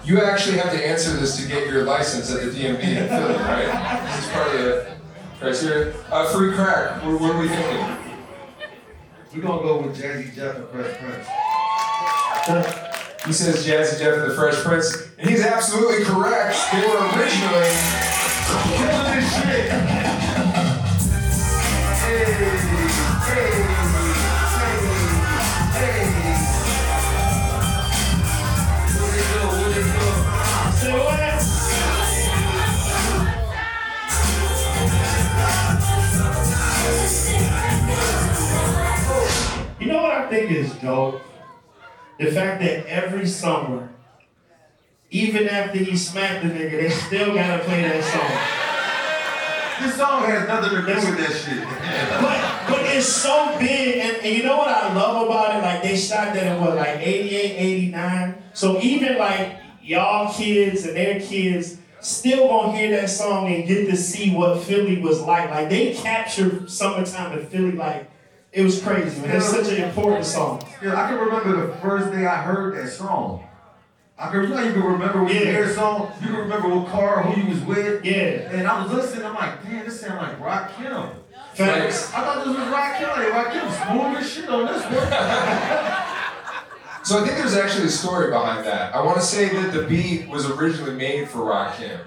You actually have to answer this to get your license at the DMV in Philly, right? This is part of the criteria. Uh, free crack. What, what are we thinking? We're gonna go with Jazzy Jeff and Fresh Prince. He says Jazzy Jeff and the Fresh Prince, and he's absolutely correct. They were originally Killing this shit. Think is dope, the fact that every summer, even after he smacked the nigga, they still gotta play that song. This song has nothing to do with that shit. But but it's so big, and, and you know what I love about it? Like they shot that in what, like 88, 89? So even like y'all kids and their kids still gonna hear that song and get to see what Philly was like. Like they captured summertime in Philly like it was crazy. Man. It's such an important song. Yeah, I can remember the first day I heard that song. I can, you know, you can remember when you Yeah. hear a song, you can remember what car, who you was with. Yeah. And I was listening, I'm like, damn, this sound like Rakim. Facts. I thought this was Rakim. Like, Rakim smooth as shit on this one. So I think there's actually a story behind that. I want to say that the beat was originally made for Rock Rakim.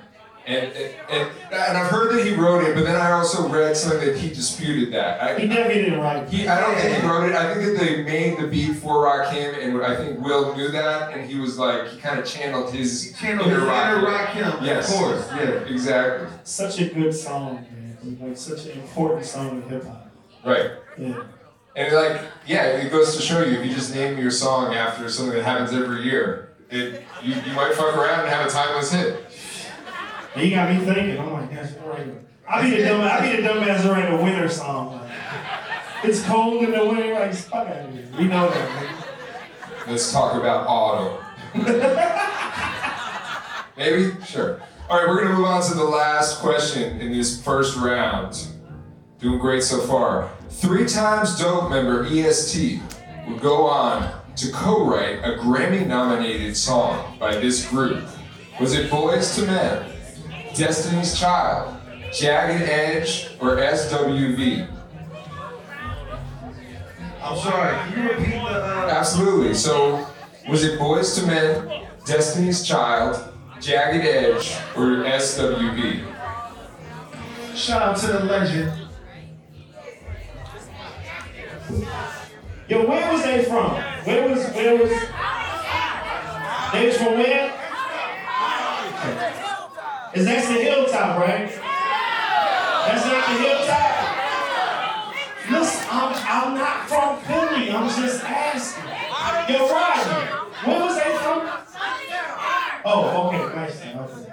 And, and, and, and I've heard that he wrote it, but then I also read something that he disputed that. I, He definitely didn't write He, I don't think he wrote it. I think that they made the beat for Rakim, and I think Will knew that, and he was like, he kind of channeled his channeled his inner Rakim, of Yes, course, yeah. exactly. Such a good song, man. Like such an important song in hip hop. Right. Yeah. And like, yeah, it goes to show you if you just name your song after something that happens every year, it you, you might fuck around and have a timeless hit. You got me thinking. I'm like, that's right. I be the dumb. I be the dumbass that a winter song. Like, it's cold in the winter. Like, fuck out of here. We know that. Man. Let's talk about auto. Maybe? Sure. All right, we're to move on to the last question in this first round. Doing great so far. Three times Dope member EST would go on to co write a Grammy nominated song by this group. Was it Boyz II Men, Destiny's Child, Jagged Edge, or SWV? I'm sorry, can you repeat the. Uh... Absolutely. So, was it Boyz II Men, Destiny's Child, Jagged Edge, or SWV? Shout out to the legend. Yo, where was they from? Where was where was they was from where? Is that's the hilltop, right? That's not the hilltop. Listen, I'm I'm not from Philly. I'm just asking. You're right. where was they from? Oh, okay, nice. Okay.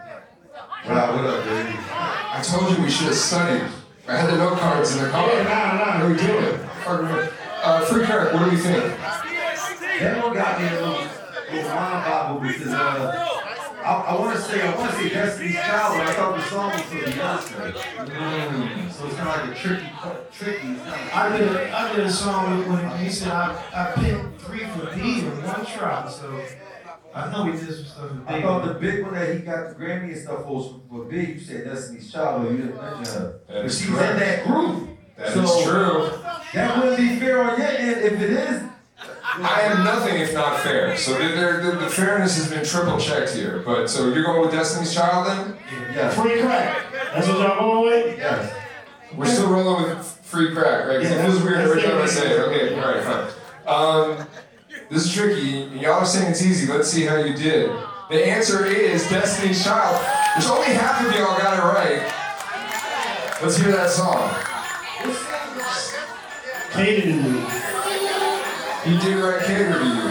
Right, what up, baby? I told you we should have studied. I had the note cards in the car. Yeah, nah, nah. No, we did it. Fucking right. Uh, Free Kirk, what do we think? That one got me a little, little mind bobble because uh, I, I want to say I want to say Destiny's Child, but I thought the song was for Beyonce. Mm. So it's kind of like a tricky, tricky. I did a, I did a song with, with he said I, I picked three for B in one try, so I know we did some stuff with I B. thought the big one that he got the Grammy and stuff was for Big. You said Destiny's Child, but you didn't mention her. But is she's in that group. That so is true. That wouldn't be fair on your end if it is. I am nothing if not fair. So the, the, the, the fairness has been triple checked here. But so you're going with Destiny's Child then? Yes. Free crack. That's what y'all going with? Yes. We're still rolling with free crack, right? 'Cause Yeah, it feels weird every time I say it. Okay, all right, fine. Um, this is tricky. Y'all are saying it's easy. Let's see how you did. The answer is Destiny's Child. There's only half of y'all got it right. Let's hear that song. Cater to me. He did right cater to you.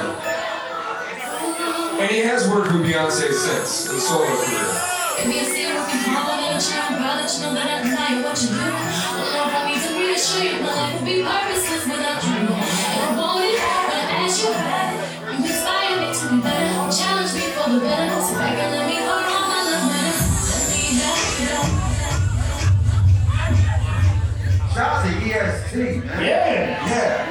And he has worked with Beyonce since in solo career. If you see it, if you fall in a child, brother, you know that I deny what you do. Love for me to reassure you, my life would be purposeless without you. And I want it when I ask you about it. You inspire me to be better, challenge me for the better. Sit back and let me hold on my love matter. Let me have it. Shout out to EST, man. Yeah. Yeah.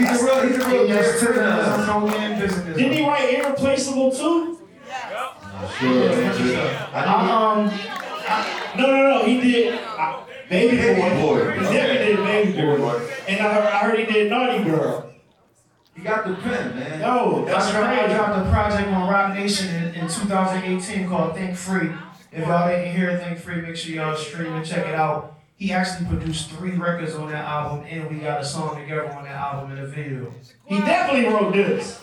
Yeah. He's a real, he's a real Yes, good I'm no. Didn't he write Irreplaceable too? Yeah. Sure. I, um, I, no, no, no, he did uh, Baby, Baby Boy. Boy. He definitely did Baby Boy. And I heard, I heard he did Naughty Girl. He got the pen, man. Yo, that's I dropped, I dropped a project on Roc Nation in, in 2018 called Think Free. If y'all didn't hear Think Free, make sure y'all stream and check it out. He actually produced three records on that album, and we got a song together on that album and a video. He definitely wrote this.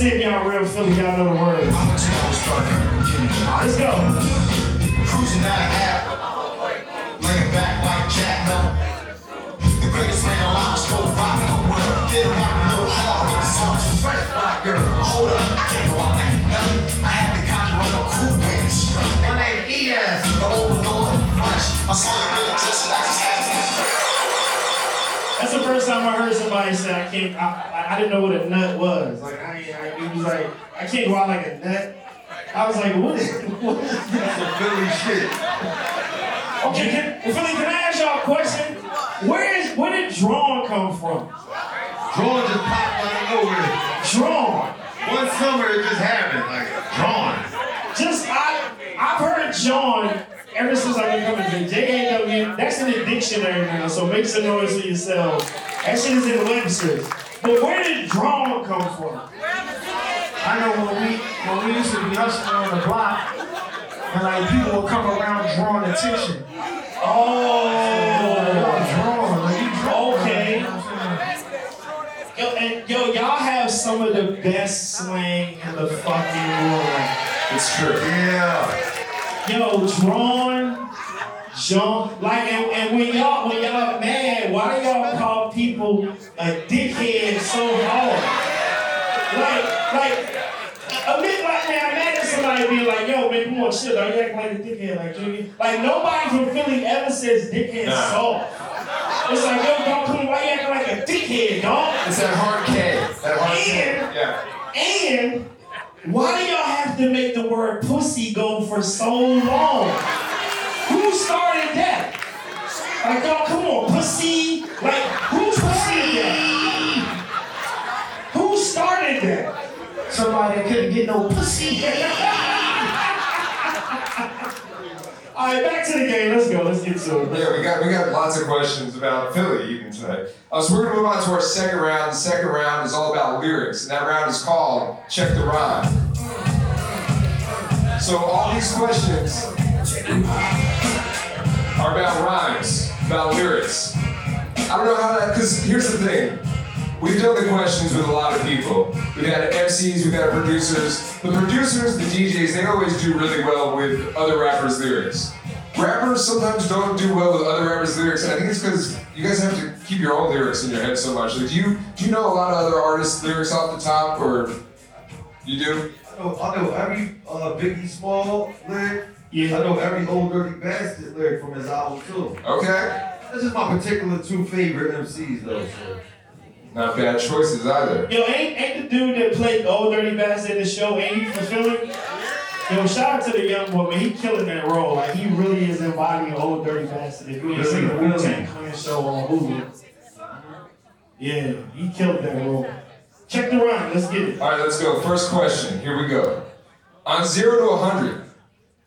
Shit. y'all real Philly, y'all know the words. Let's go. Cruising down the app, That's the first time I heard somebody say I can't. I, I, didn't know what a nut was. Like I, I, he was like, I can't go out like a nut. I was like, what is, what is that? That's some Philly shit. Okay, can, Philly, can I ask y'all a question? Where is where did drawn come from? Drawn just popped out of nowhere. Drawn. One summer it just happened, like drawn. Just I I've heard John ever since I've been coming to J A W. That's in the dictionary now, so make some noise for yourself. That shit is in Webster's. But where did drawn come from? I know when we when we used to be hustling on the block, and like people would come around drawing attention. Oh, and yo, y'all have some of the best slang in the fucking world. It's true. Yeah. Yo, drawn, John, like, and, and when y'all when y'all mad, why do y'all call people a dickhead so hard? Like, like, a bit like, man, imagine somebody being like, yo, man, come on, shit, are you acting like a dickhead, like, Junior? Like, nobody from Philly ever says dickhead Nah. soft. It's like, yo, dog, come on, why you acting like a dickhead, dog? It's that hard K. That hard K. And- Yeah. And why do y'all have to make the word pussy go for so long? Who started that? Like, y'all, come on, pussy. Like, who started that? Who started that? Somebody that couldn't get no pussy. All right, back to the game. Let's go. Let's get to it. Yeah, we got we got lots of questions about Philly even tonight. Uh, so we're gonna move on to our second round. The second round is all about lyrics, and that round is called Check the Rhyme. So all these questions are about rhymes, about lyrics. I don't know how that, because here's the thing. We've done the questions with a lot of people. We've had MCs, we've had producers. The producers, the DJs, they always do really well with other rappers' lyrics. Rappers sometimes don't do well with other rappers' lyrics, and I think it's because you guys have to keep your own lyrics in your head so much. Like, do you do you know a lot of other artists' lyrics off the top, or you do? I know, I know every uh, Biggie Small lyric. Yeah. I know every Ol' Dirty Bastard lyric from his album too. Okay, This is my particular two favorite MCs though. So. Not bad choices either. Yo, ain't, ain't the dude that played Ol' Dirty Bastard in the show, ain't he fulfilling? Yo, shout out to the young boy, man. He killing that role. Like, he really is embodying Ol' Dirty Bastard. If you ain't seen the Wu-Tang Clan show on Hulu. Yeah, he killed that role. Check the rhyme. Let's get it. All right, let's go. First question. Here we go. On zero to 100,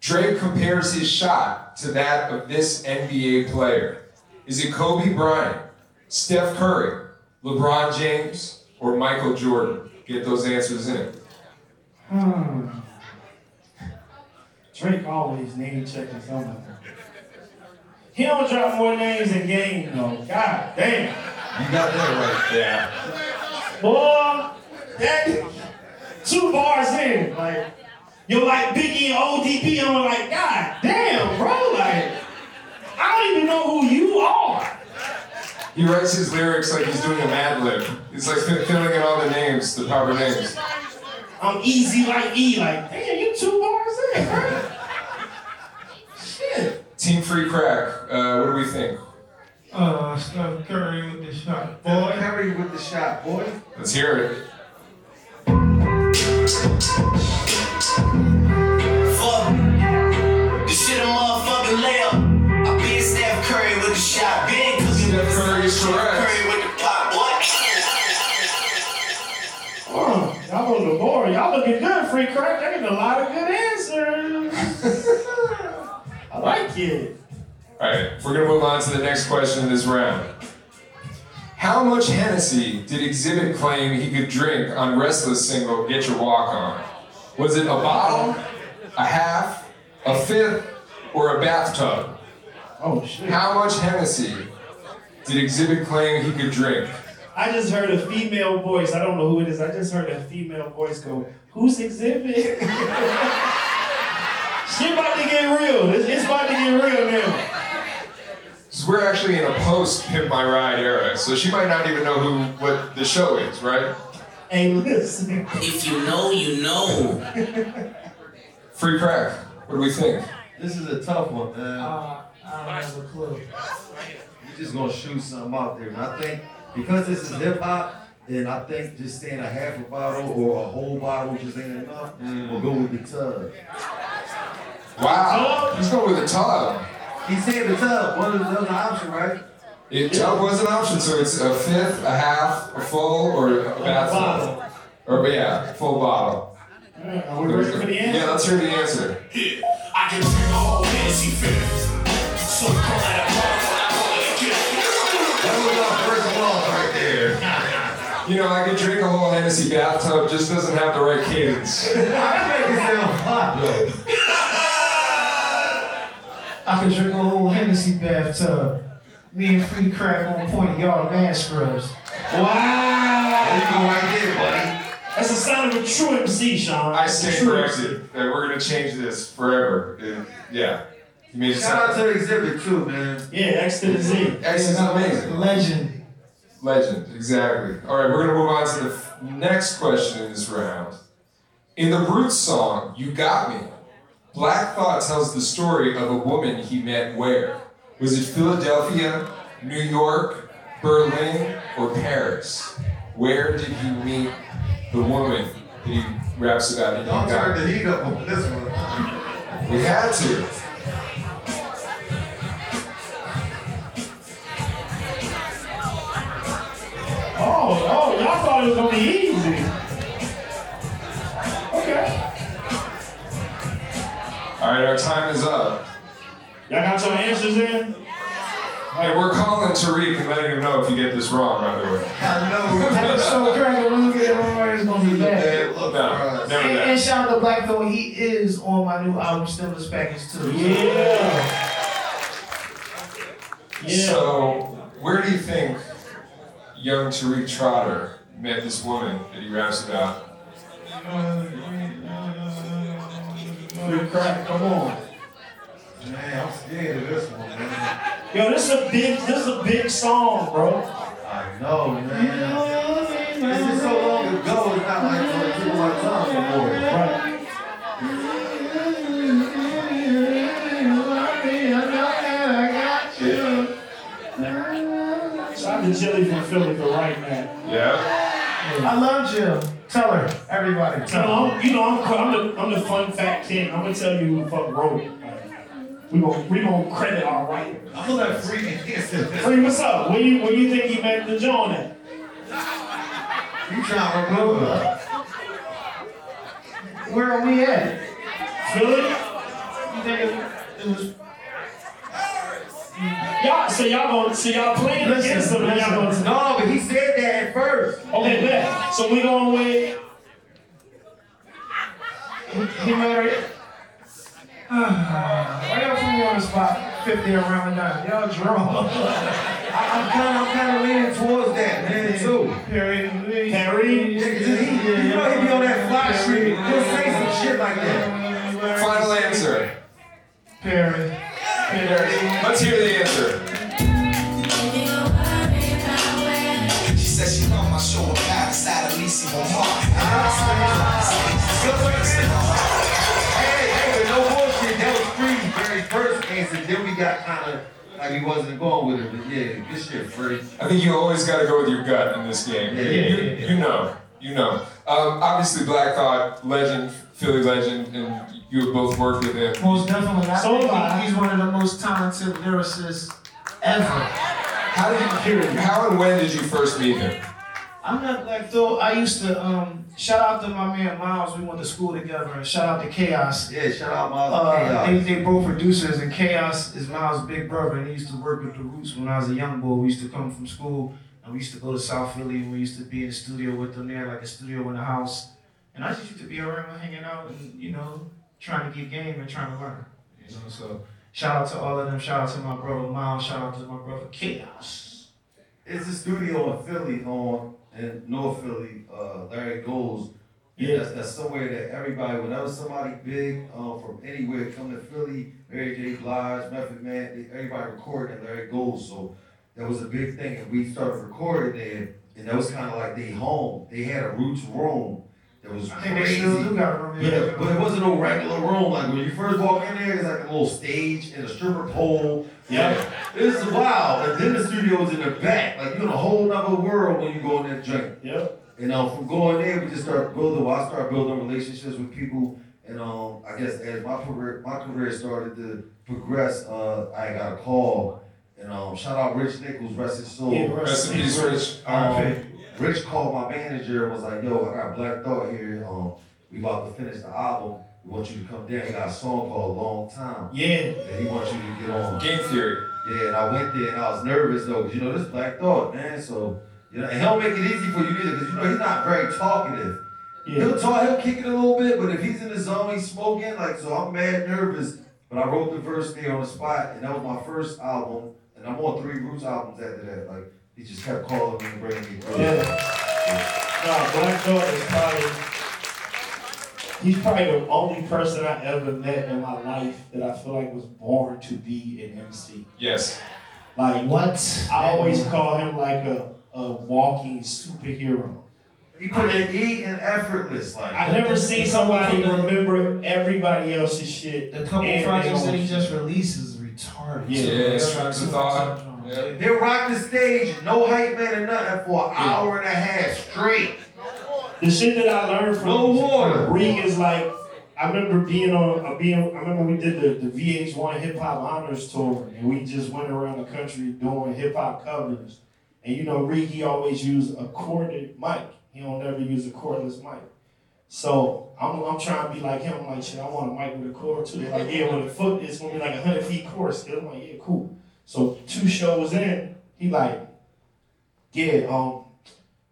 Drake compares his shot to that of this NBA player. Is it Kobe Bryant, Steph Curry, LeBron James, or Michael Jordan? Get those answers in. Hmm. Drake always name checking somebody. He don't drop more names in game though. God damn. You got that right. Yeah. Boy, that two bars in, like you're like Biggie and ODB. I'm like, God damn, bro, like I don't even know who you are. He writes his lyrics like he's doing a Mad Lib. He's like fi- filling in all the names, the proper names. I'm easy like E, like damn, you two bars in, bro. Shit. Team Free Crack, uh, what do we think? Uh, Steph Curry with the shot. Boy, Boy, Curry with the shot, boy. Let's hear it. Fuck. This shit a motherfucking layup. I been Steph Curry with the shot. Been cooking Steph Curry correct. Curry with the pop. What? Oh, y'all on the board. Y'all looking good, free crack. I get a lot of good answers. I like it. All right, we're gonna move on to the next question in this round. How much Hennessy did Xzibit claim he could drink on Restless single "Get Your Walk On"? Was it a bottle, a half, a fifth, or a bathtub? Oh shit. How much Hennessy did Xzibit claim he could drink I just heard a female voice. I don't know who it is. I just heard a female voice go, "Who's Xzibit?" Shit about to get real. It's, it's about to get real now. So we're actually in a post Pimp My Ride era, so she might not even know who what the show is, right? Hey, listen. If you know, you know. Free crack. What do we think? This is a tough one, man. Uh, I don't have a clue. You're just gonna shoot something out there. And I think because this is hip hop, then I think just saying a half a bottle or a whole bottle just ain't enough. We'll go with the tub. Wow, he's going with the tub. He said the tub. One of the other option, right? It, tub was an option, so it's a fifth, a half, a full, or a bathtub. Or yeah, full bottle. Are we ready for the answer? Yeah, let's hear the answer. I can drink a whole Hennessy fifth. So call that a You know, I could drink a whole Hennessy bathtub, just doesn't have the right cadence. I make it sound fun. I could drink a whole Hennessy bathtub. Me and Free Crack on point, y'all man scrubs. Wow. There you go right there, buddy. That's the sound of a true MC, Sean. I stand true corrected. Uh, we're gonna change this forever. Uh, yeah. You made it Shout out sound. to the Xzibit too, man. Yeah, X to the Z. X is amazing. Legend. Legend, exactly. All right, we're gonna move on to the f- next question in this round. In the Roots song, "You Got Me," Black Thought tells the story of a woman he met where? Was it Philadelphia, New York, Berlin, or Paris? Where did he meet the woman that he raps about? Don't turn the heat up on this one. We had to. Oh, oh, y'all thought it was gonna be easy. Okay. All right, our time is up. Y'all got your answers in? Hey, we're calling Tariq and letting him know if you get this wrong, by the way. I know. That's so crazy. When you get it wrong, it's gonna be bad. Bad luck for No, never And, that. and shout out to Black Thought, he is on my new album, Stimulus Package too. Yeah. Yeah. So, where do you think young Tariq Trotter met this woman that he raps about? Free crack, come on. Man, I'm scared of this one, man. Yo, this is a big, this is a big song, bro. I know, man. This is so long ago, it's not like on the tip of my tongue anymore. Right. Shout out from Philly for right that. Yeah. I love Jill. Tell her, everybody. You Tell know, her. I'm, you know, I'm, I'm, the, I'm the fun fact king. I'm gonna tell you who the fuck wrote it. We gonna, we gonna credit our writers. I'm gonna let Freaky answer this. Free, what's up? Where you, where you think he met the jawn at? You trying to remember? Where are we at? Philly? You think it, it was Y'all, so y'all gonna, so y'all playing Listen, against them and y'all gonna, No, but he said that at first. okay, bet. So we going with, He made her. Why y'all put me on the spot? 50 around the nine. Y'all drunk. I, I'm kind of, I'm kind of leaning towards that, man, too. Perry. Perry? Yeah, 'cause he, you know he be on that fly shit. He'll say some shit like that. Final answer. Perry. Perry. Let's hear the answer. She said she on my shoulder, pad inside of Lisa Lamar. Hey, hey, but no bullshit. That was free. Very first answer. Then we got kind of like he wasn't going with it. But yeah, this shit free. I think you always got to go with your gut in this game. Yeah, you, yeah, you, yeah, yeah. you know. You know. Um, obviously, Black Thought, legend, Philly legend, and you have both worked with him. Most definitely. I So think am I. he's one of the most talented lyricists ever. How did you, hear how and when did you first meet him? I'm not like though. I used to um shout out to my man Miles. We went to school together, and shout out to Chaos. Yeah, shout out Miles Uh, Chaos. they, they both producers, and Chaos is Miles' big brother, and he used to work with the Roots when I was a young boy. We used to come from school, and we used to go to South Philly, and we used to be in the studio with them there, like a studio in the house. And I just used to be around hanging out and you know trying to get game and trying to learn. You know, so shout out to all of them. Shout out to my brother Miles. Shout out to my brother Chaos. It's a studio in Philly, on in North Philly. Uh, Larry Gold's. Yeah, that's, that's somewhere that everybody, whenever somebody big um, from anywhere come to Philly, Mary J. Blige, Method Man, everybody recording at Larry Gold's. So that was a big thing, and we started recording there, and that was kind of like they home. They had a roots room that was I think they crazy. still do got a room, yeah. Yeah, but it wasn't no regular room. Like when you first walk in there, it's like a little stage and a stripper pole. Yeah. This is wild. And then the studio was in the back. Like you're in a whole other world when you go in that joint. Yep. And um, from going there, we just start building. Well, I started building relationships with people, and um, I guess as my career, my career started to progress, uh, I got a call, and um, shout out Rich Nichols, rest his soul. Yeah, Rest in peace, Rich. Um, Rich called my manager and was like, "Yo, I got Black Thought here. Um, we about to finish the album. We want you to come down. He got a song called Long Time. Yeah. That he wants you to get on. Game theory. Yeah, and I went there and I was nervous though, 'cause you know this Black Thought, man. So you know, and he'll make it easy for you either, because you know he's not very talkative. Yeah. He'll talk, he'll kick it a little bit, but if he's in the zone, he's smoking. Like, so I'm mad nervous. But I wrote the verse there on the spot, and that was my first album. And I'm on three Roots albums after that. Like, he just kept calling me and bringing me through. Yeah. No, Black Thought is probably he's probably the only person I ever met in my life that I feel like was born to be an MC. Yes. Like what? I always call him like a, a walking superhero. He put in E and effortless. Like I've never seen somebody remember everybody else's shit. The couple projects that he just released is retarded. Yeah. Yeah, Streams of Thought. Yeah. They rocked the stage, no hype man or nothing for an hour and a half straight. The shit that I learned from No water. Reek is like I remember being on uh, being I remember we did the, the VH1 hip hop honors tour and we just went around the country doing hip hop covers. And you know, Reek he always used a corded mic. He don't never use a cordless mic. So I'm, I'm trying to be like him. I'm like, shit, I want a mic with a cord too. They're like, yeah, with a foot, it's gonna be like a hundred feet cord still. I'm like, yeah, cool. So two shows in, he like, yeah, um,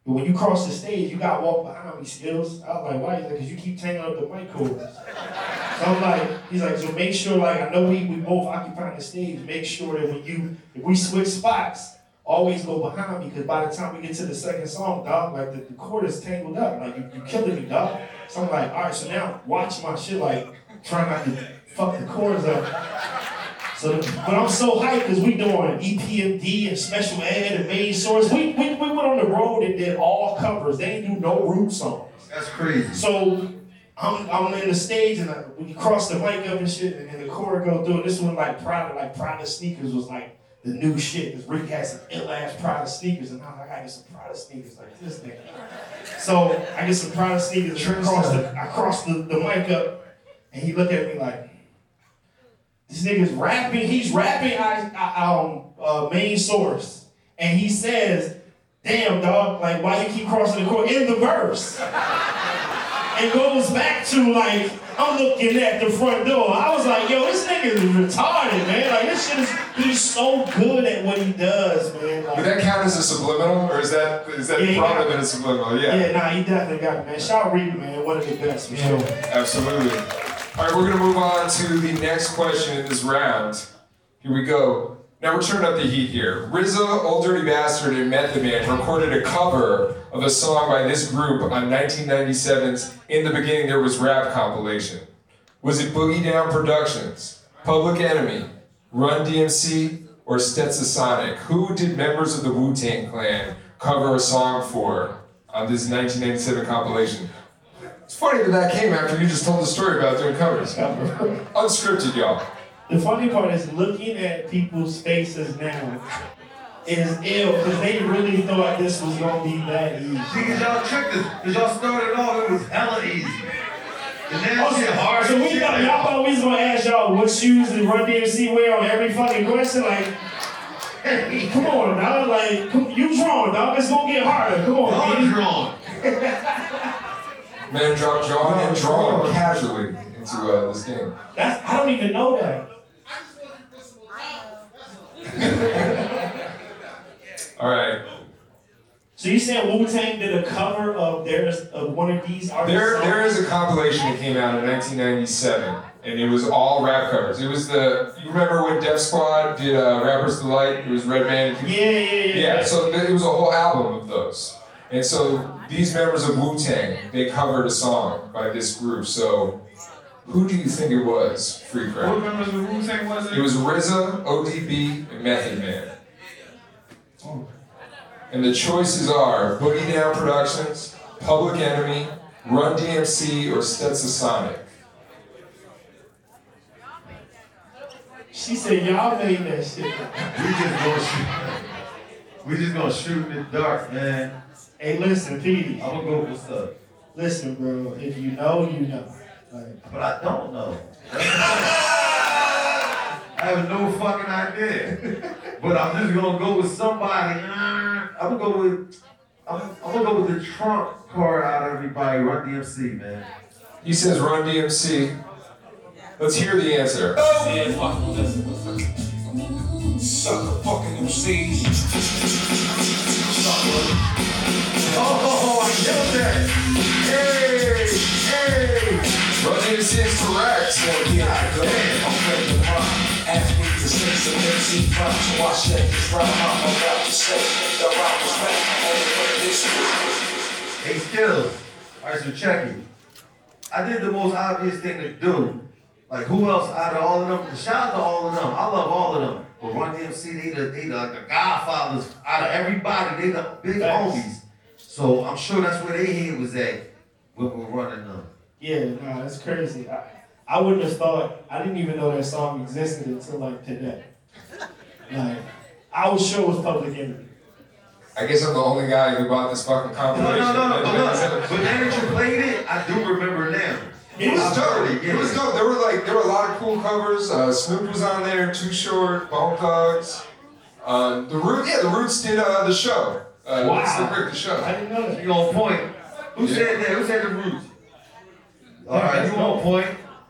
but when you cross the stage, you gotta walk behind me, Skillz. I was like, why? Because you keep tangling up the mic cords. So I'm like, he's like, so make sure, like, I know we, we both occupying the stage. Make sure that when you, if we switch spots, always go behind me, because by the time we get to the second song, dog, like, the, the cord is tangled up. Like, you, you killing me, dog. So I'm like, all right, so now watch my shit, like, try not to fuck the cords up. So, but I'm so hyped because we doing EPMD and special ed and main source. We, we, we went on the road and did all covers. They ain't do no root songs. That's crazy. So I'm, I'm in the stage and I, when you cross the mic up and shit and then the chord go through. it. This one like Prada, like Prada sneakers was like the new shit. Cause Rick had some ill ass Prada sneakers and I was like, I get some Prada sneakers like this nigga. So I get some Prada sneakers and I cross the, I cross the, the mic up and he looked at me like, this nigga's rapping. He's rapping I, um uh, main source, and he says, "Damn dog, like why you keep crossing the court in the verse?" and goes back to like I'm looking at the front door. I was like, "Yo, this nigga is retarded, man. Like this shit is he's so good at what he does, man. Like, Would that count as a subliminal, or is that is that Yeah, been a subliminal? Yeah. yeah, nah, he definitely got it, man. Shout out Reed, man, one of the best for sure. Absolutely. All right, we're gonna move on to the next question in this round. Here we go. Now we're turning up the heat here. RZA, Ol' Dirty Bastard, and Method Man recorded a cover of a song by this group on 1997's In the Beginning There Was Rap compilation. Was it Boogie Down Productions, Public Enemy, Run DMC, or Stetsasonic? Who did members of the Wu Tang Clan cover a song for on this 1997 compilation? It's funny that that came after you just told the story about doing covers. Unscripted, y'all. The funny part is looking at people's faces now is ill because they really thought this was gonna be that easy. See, cause y'all tricked us. Cause y'all started off, it was hella easy. And then Oh, shit hard. so we shit. thought y'all thought we was gonna ask y'all what shoes did Run DMC wear on every fucking question? Like, hey, come on, dog. Like, come, you drawn, dog. It's gonna get harder. Come on, I'm man. drawn. Man dropped John and drawn casually into uh, this game. That's I don't even know that. All right. So you saying Wu Tang did a cover of theirs of one of these artists? There, there is a compilation that came out in 1997, and it was all rap covers. It was the you remember when Def Squad did uh, Rappers Delight? It was Redman. Yeah, yeah, yeah. Yeah, so it was a whole album of those. And so these members of Wu Tang, they covered a song by this group. So who do you think it was, Free What Crowd? members of Wu Tang was it? It was RZA, ODB, and Method Man. Oh. And the choices are Boogie Down Productions, Public Enemy, Run DMC, or Stetsasonic. She said y'all made that shit. We just gonna shoot. We just gonna shoot in the dark, man. Hey, listen, Peedi. I'm gonna go with what's up. Listen, bro. If you know, you know. Like, But I don't know. I have no fucking idea. But I'm just gonna go with somebody. I'm gonna go with. I'm, I'm gonna go with the trump card out of everybody. Run DMC, man. He says Run DMC. Let's hear the answer. Sucker fucking MCs. Oh, I killed that. Hey, hey. Run DMC is correct. Yeah, damn. I'm ready to rhyme. Ask me to sing some MC rhyme, so I said this rhyme. I'm about to say the rhyme was back. Only this. Hey, Skittles. All right, so check it. I did the most obvious thing to do. Like, who else out of all of them? Shout out to all of them. I love all of them. But Run DMC, they the, they the, like the godfathers out of everybody. They the big Facts. homies. So I'm sure that's where they head was at when we were running them. yeah, nah, that's crazy. I, I wouldn't have thought. I didn't even know that song existed until like today. Like, I was sure it was Public Enemy. I guess I'm the only guy who bought this fucking No, compilation. no, no, no. But look, but now that you played it, I do remember now. It was I've dope. It was dope. There were like there were a lot of cool covers. Uh, Snoop was on there. Too Short, Bone Thugs. Um, the Root, yeah, the Roots did uh, the show. Uh, Wow. Slick Rick, the show. I didn't know that. You on point. Who said that? Who said the roots? All right, you on point.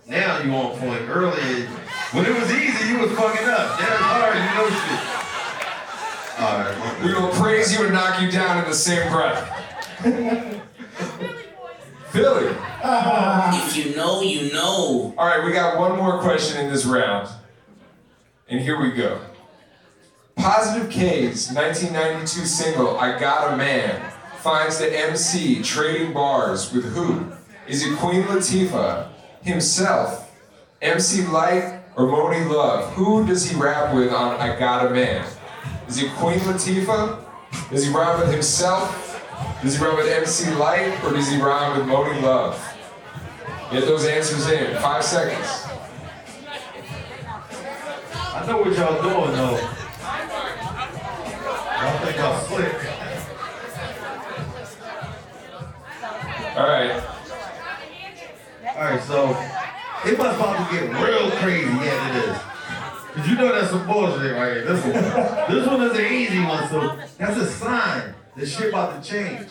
Now you on point. Earlier, when it was easy, you was fucking up. Now it's hard, you know shit. All right. We will praise you and knock you down in the same breath. Philly. Uh-huh. If you know, you know. All right, we got one more question in this round. And here we go. Positive K's 1992 single, I Got a Man, finds the MC trading bars with who? Is it Queen Latifah, himself, MC Lyte, or Monie Love? Who does he rap with on I Got a Man? Is it Queen Latifah? Does he rhyme with himself? Does he rhyme with MC Lyte, or does he rhyme with Monie Love? Get those answers in. Five seconds. I know what y'all doing though. Y'all think y'all slick. All right. All right, so it must about to get real crazy after this. Cause you know that's some bullshit right here. This one, this one is an easy one, so that's a sign that shit about to change.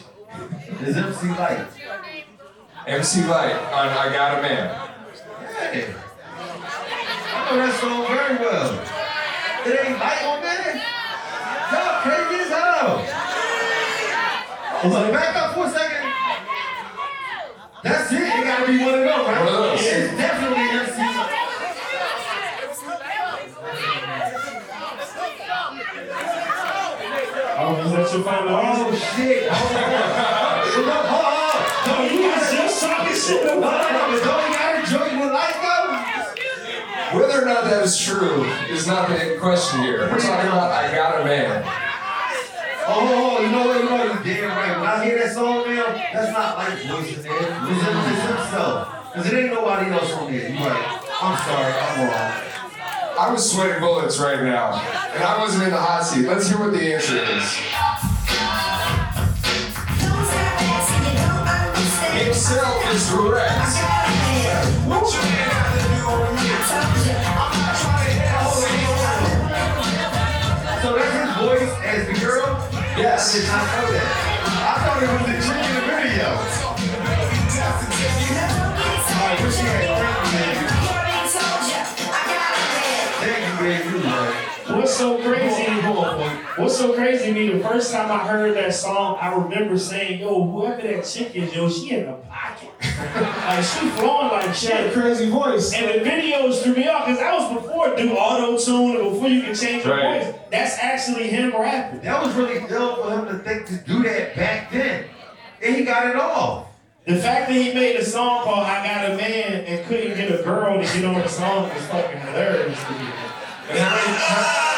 Is MC Lyte. MC Lyte on I Got a Man. Hey, I know that song very well. It ain't Lyte on there. Y'all crazy as hell. Hold on, back up for a second. That's it. It gotta be one of them, right? One of those. It's definitely MC. Oh, is that your final answer? Oh shit! Hold on. Hold on. No, you was just talking shit Hold about uh, on. it. Don't you gotta join with Lyte though? Whether or not that is true is not the question here. We're talking about I Got a Man. Oh, oh, oh, you know what? You know what? You damn right. When I hear that song now, that's not like voice in there. It's him, it's himself. Cause it ain't nobody else on there. You right. I'm sorry. I'm wrong. I was sweating bullets right now, and I wasn't in the hot seat. Let's hear what the answer is. Himself is correct. So that's his voice as the girl? I Yes. did not know that. I thought it was the chick in the video. Alright, what she? What's so crazy? What's so crazy to me? The first time I heard that song, I remember saying, "Yo, whoever that chick is, yo, she in the pocket. like she flowing like She had a shit." crazy voice. And the videos threw me off because that was before do auto tune and before you can change your Right. voice. That's actually him rapping. That was really dope for him to think to do that back then. And he got it off. The fact that he made a song called "I Got a Man" and couldn't get a girl to get on the song is fucking hilarious to me.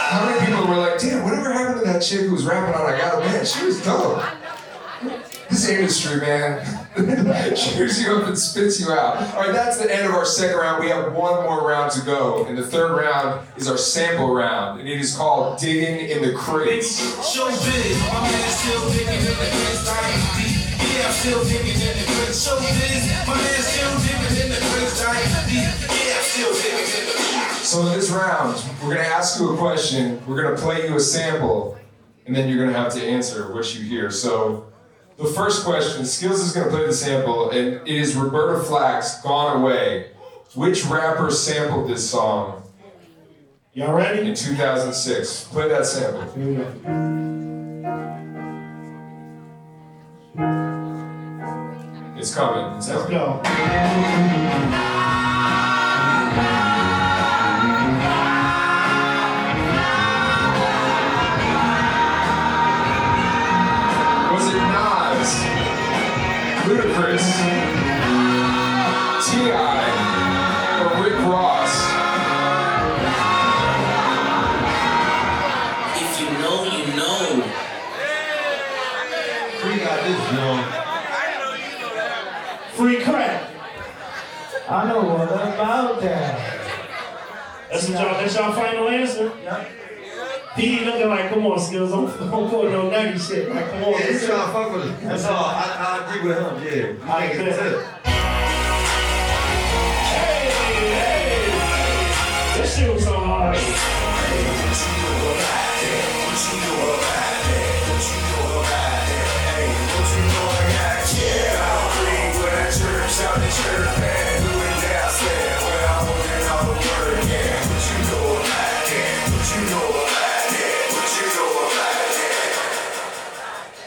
How many, people were like, damn, whatever happened to that chick who was rapping on I Got a Man? She was dope. This industry, man, cheers you up and spits you out. All right, that's the end of our second round. We have one more round to go. And the third round is our sample round, and it is called Digging in the Crates. Show biz, my man still digging in the crates, deep. Yeah, I'm still digging in the crates. Show biz, my man still digging in the crates, deep. Yeah, I'm still digging in the. So in this round, we're gonna ask you a question, we're gonna play you a sample, and then you're gonna have to answer what you hear. So the first question, Skillz is gonna play the sample, and it is Roberta Flack's Gone Away. Which rapper sampled this song Y'all ready? in 2006? Play that sample. Here we go. It's coming. It's Let's coming. go. Was it Nas, Ludacris, T.I., or Rick Ross? If you know, you know. Free got this, Joe. Free crack. I know what about that. That's what y'all. That's y'all final answer. P looking like, come on, Skillz. I'm, don't put no nutty shit. Like, come on. Yeah, it's trying to fuck with us. That's all. I, I agree with him. Yeah. I I think it's it. Hey, hey. This shit was so hard.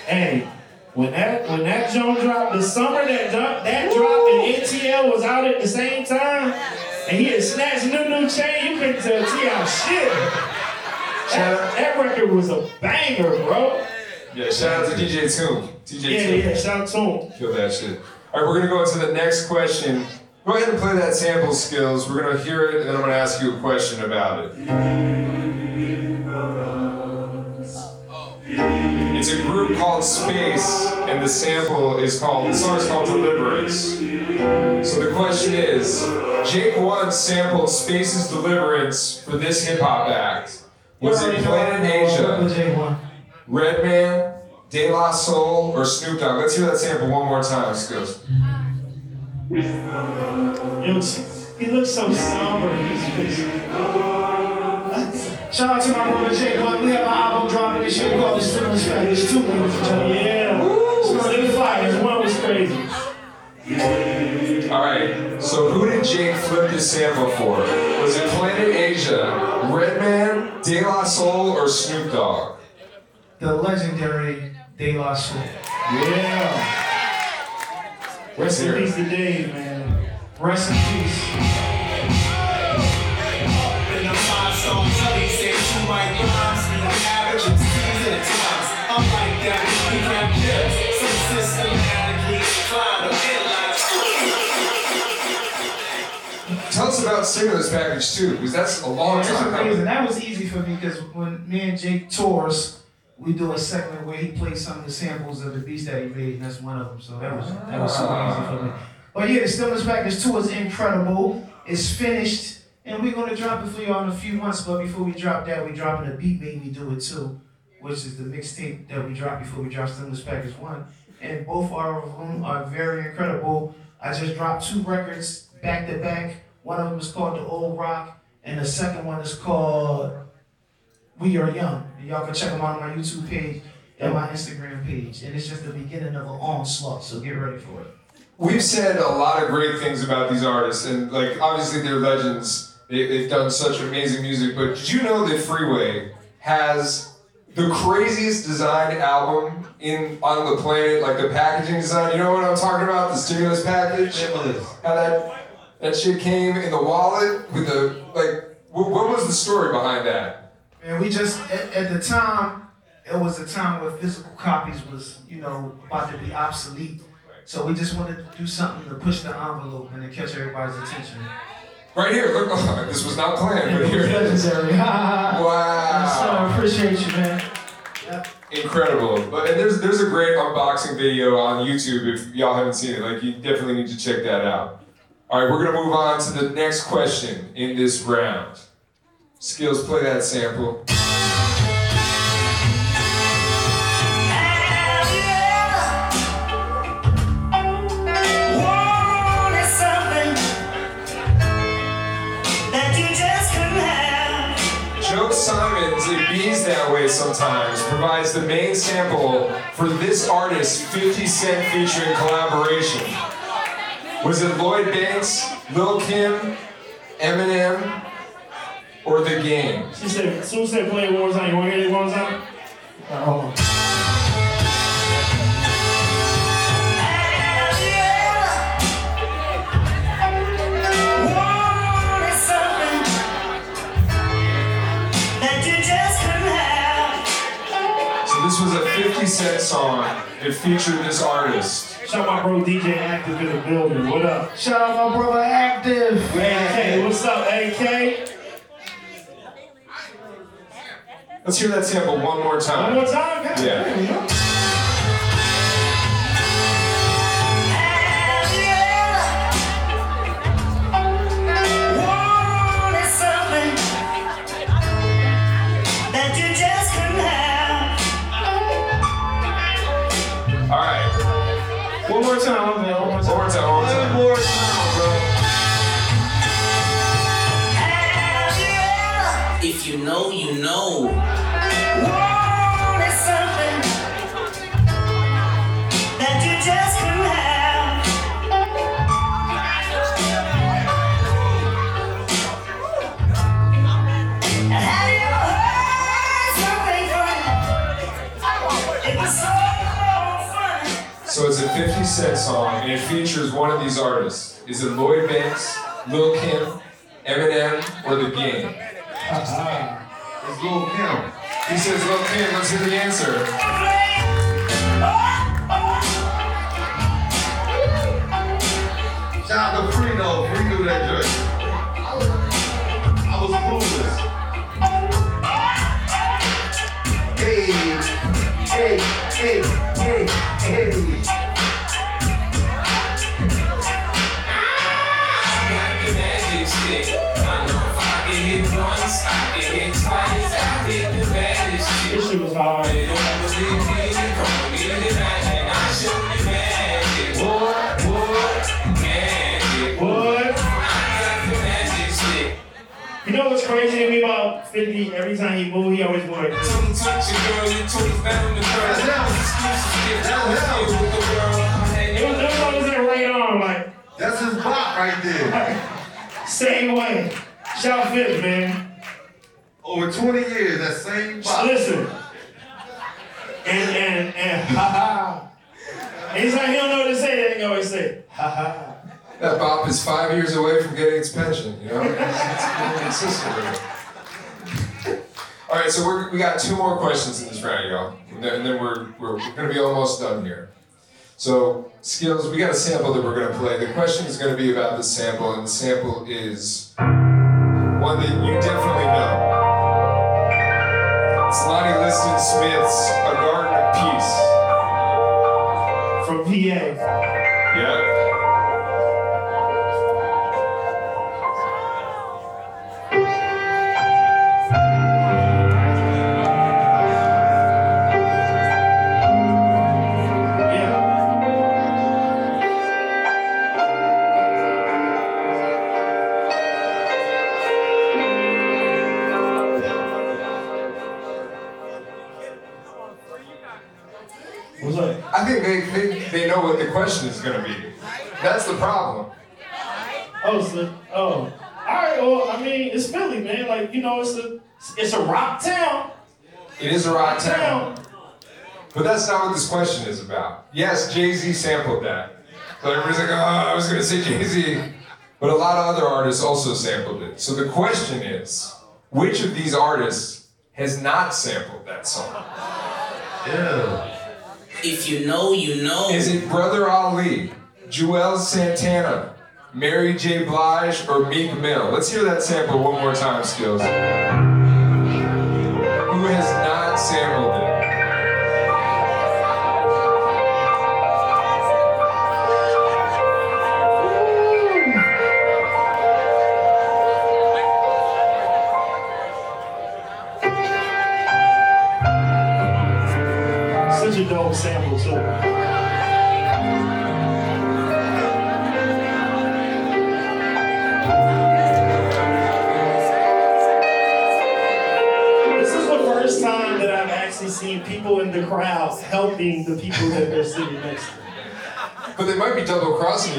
Hey, when that when that joint dropped, the summer that dro- that dropped and ATL was out at the same time, and he had snatched new new chain, you couldn't tell T.I. shit. That, that record was a banger, bro. Yeah, shout out to DJ Toomp. DJ Yeah, Toomp. yeah, shout out to him. Kill that shit. All right, we're gonna go into the next question. Go ahead and play that sample Skillz. We're gonna hear it, and then I'm gonna ask you a question about it. It's a group called Space, and the sample is called. The song is called Deliverance. So the question is, Jake One sampled Space's Deliverance for this hip hop act. Was it Planet Asia? Redman, De La Soul, or Snoop Dogg? Let's hear that sample one more time, Skillz. He looks so somber. He's, Shout out to my brother Jake One. We have an album dropping this year We called The Stimulus Package 2. yeah, it's fire. This one was crazy. All right. So who did Jake flip this sample for? Was it Planet Asia, Redman, De La Soul, or Snoop Dogg? The legendary De La Soul. Yeah. Rest in peace to Dave, man. Rest in peace. About Stimulus Package too, because that's a long That's time amazing. That was easy for me because when me and Jake tours, we do a segment where he plays some of the samples of the beats that he made, and that's one of them. So that was that was super ah. easy for me. But yeah, the Stimulus Package 2 is incredible. It's finished, and we're gonna drop it for y'all in a few months. But before we drop that, we're dropping a beat made me do it too, which is the mixtape that we dropped before we drop Stimulus Package 1. And both of them are very incredible. I just dropped two records back to back. One of them is called The Old Rock, and the second one is called We Are Young. Y'all can check them out on my YouTube page and my Instagram page. And it's just the beginning of an onslaught, so get ready for it. We've said a lot of great things about these artists, and like obviously they're legends. They, they've done such amazing music. But did you know that Freeway has the craziest designed album in on the planet? Like the packaging design. You know what I'm talking about? The stimulus package. How that that shit came in the wallet with the like. What, what was the story behind that? And we just at, at the time, it was a time where physical copies was, you know, about to be obsolete. So we just wanted to do something to push the envelope and to catch everybody's attention. Right here. Look, this was not planned, but here it is. Legendary. wow. So I appreciate you, man. Incredible. But and there's there's a great unboxing video on YouTube if y'all haven't seen it. Like you definitely need to check that out. All right, we're gonna move on to the next question in this round. Skillz, play that sample. Joe Simon's, it bees that way sometimes, provides the main sample for this artist's 50 Cent featuring collaboration. Was it Lloyd Banks, Lil Kim, Eminem, or The Game? She said, Sue said play it one more time. You want to hear it one more time? All right, hold on. So this was a 50 Cent song. It featured this artist. Shout out my bro DJ Active in the building. What up? Shout out my brother Active. AK, what's up, AK? Let's hear that sample one more time. One more time? God Yeah. If you know, you know. So it's a 50 Cent song, and it features one of these artists. Is it Lloyd Banks, Lil Kim, Eminem, or The Game? It's Lil Kim. He says Lil Kim. Let's hear the answer. About 50? Every time he move, he always go like this. It was, it was always in right arm, like, That's his bop right there. same way. Shout Fifth, man. Over 20 years, that same bop. Listen. And, and, and, ha ha. Anytime he don't know what to say, they always say, ha ha. That bop is five years away from getting its pension, you know? It's, it's really consistent with it. All right, so we're, we got two more questions in this round, y'all. And then, we're, we're, we're going to be almost done here. So, Skillz, we got a sample that we're going to play. The question is going to be about the sample, and the sample is one that you definitely know. It's Lonnie Liston Smith's A Garden of Peace. What's up? I think they, they, they know what the question is going to be. That's the problem. Oh, so, oh. Alright. Well, I mean, it's Philly, man. Like you know, it's a it's a rock town. It is a rock town. But that's not what this question is about. Yes, Jay Z sampled that. But everybody's like, oh, I was uh, going to say Jay Z. But a lot of other artists also sampled it. So the question is which of these artists has not sampled that song? If you know, you know. Is it Brother Ali, Juelz Santana, Mary J. Blige, or Meek Mill? Let's hear that sample one more time, Skillz.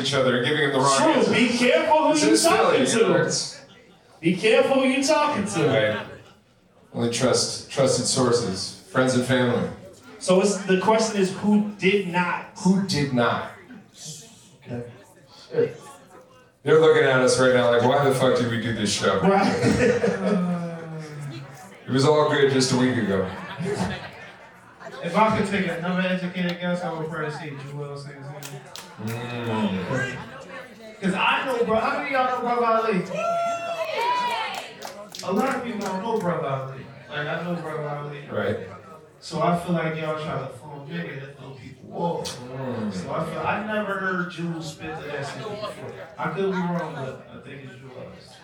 Each other and giving them the wrong True, answer. be careful who you're talking to. it's- Be careful who you're talking to. Right. Only trust trusted sources, friends and family. So it's the question is who did not? Who did not? Okay. They're looking at us right now like, why the fuck did we do this show? Right. It was all good just a week ago. If I could take another educated guess, I would probably say Juelz Santana. Mm. Cause I know, bro. How many of y'all know Brother Ali? A lot of people don't know Brother Ali. Like I know Brother Ali. Right. So I feel like y'all try to phone nigga to throw people off. So I feel I never heard Juelz spit the shit before. I could be wrong, but I think it's Juelz.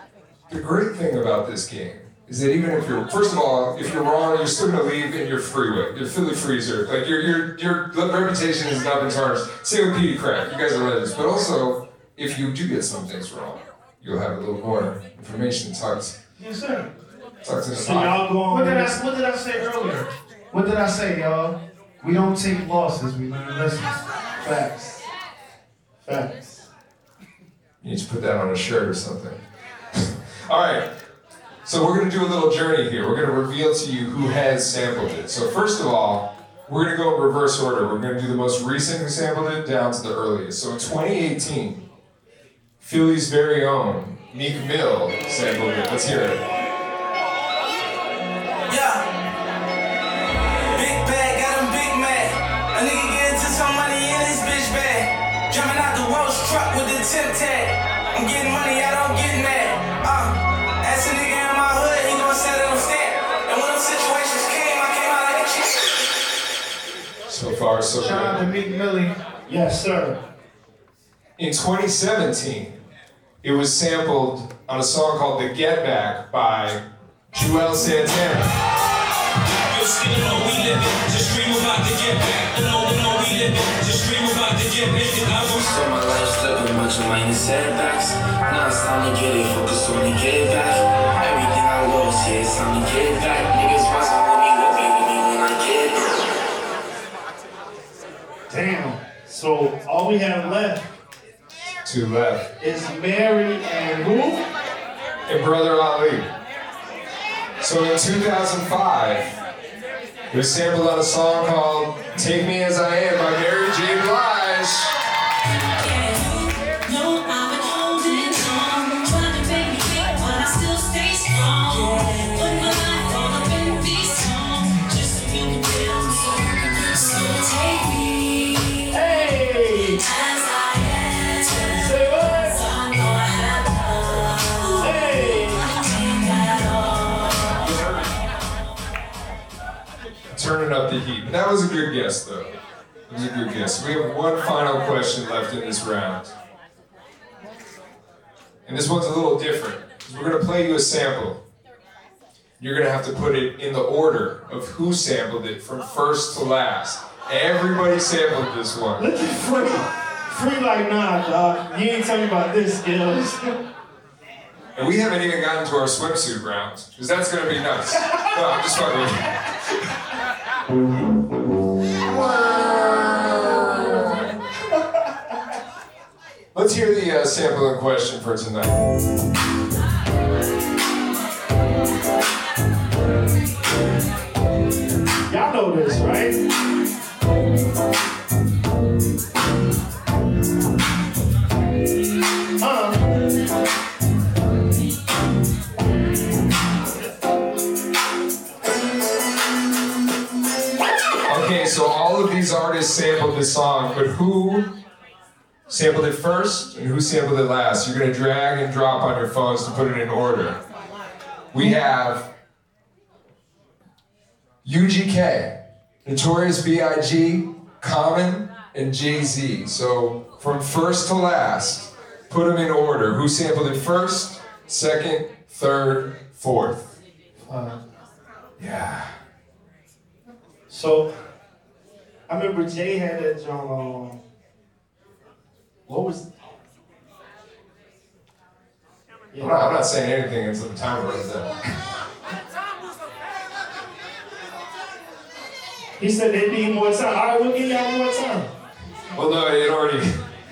The great thing about this game is that even if you're, first of all, if you're wrong, you're still gonna leave in your freeway, your Philly freezer. Like your your your reputation has not been tarnished. Same with Peedi Crakk. You guys are legends. But also, if you do get some things wrong, you'll have a little more information tucked Yes, sir. tucked in the So y'all pocket. go on What did I What did I say earlier? What did I say, y'all? We don't take losses. We learn lessons. Facts. Facts. You need to put that on a shirt or something. all right. So we're gonna do a little journey here. We're gonna reveal to you who has sampled it. So first of all, we're gonna go in reverse order. We're gonna do the most recent who sampled it down to the earliest. So in 2018, Philly's very own Meek Mill sampled it. Let's hear it. Yeah. Big bag, got him big mad. A nigga get into some money in his bitch bag. Jumping out the Welsh truck with the tip tag. I'm getting money, I don't get mad. Far, so Shout out to good. Meek Millie. Yes, sir. In 2017, it was sampled on a song called "The Get Back" by Juelz Santana. You still know we living, just dream about to get back. You know, we living, just dream about to get back. I was So my life's living much of minor setbacks. Now it's time to get it, focus on the get back. Everything I lost, yeah, it's time to get back. Niggas watching Damn. So all we have left Two left. is Mary and who? and Brother Ali. So in 2005, it was sampled on a song called Take Me As I Am by Mary J. Blige. Turning up the heat. That was a good guess, though. It was a good guess. We have one final question left in this round. And this one's a little different. We're going to play you a sample. You're going to have to put it in the order of who sampled it from first to last. Everybody sampled this one. Look at free. Free like nah, dog. You ain't tell me about this, Skillz. And we haven't even gotten to our swimsuit round, because that's gonna be nuts. No, I'm just fucking with you. Let's hear the uh, sample in question for tonight. Y'all know this, right? Artists sampled this song, but who sampled it first and who sampled it last? You're gonna drag and drop on your phones to put it in order. We have UGK, Notorious B.I.G., Common, and Jay Z. So from first to last, put them in order. Who sampled it first, second, third, fourth? Uh, Yeah. So, I remember Jay had that joint on. What was? I'm not, I'm not saying anything until the timer runs out. He said they need more time. All right, we'll give y'all more time. Well, no, it already.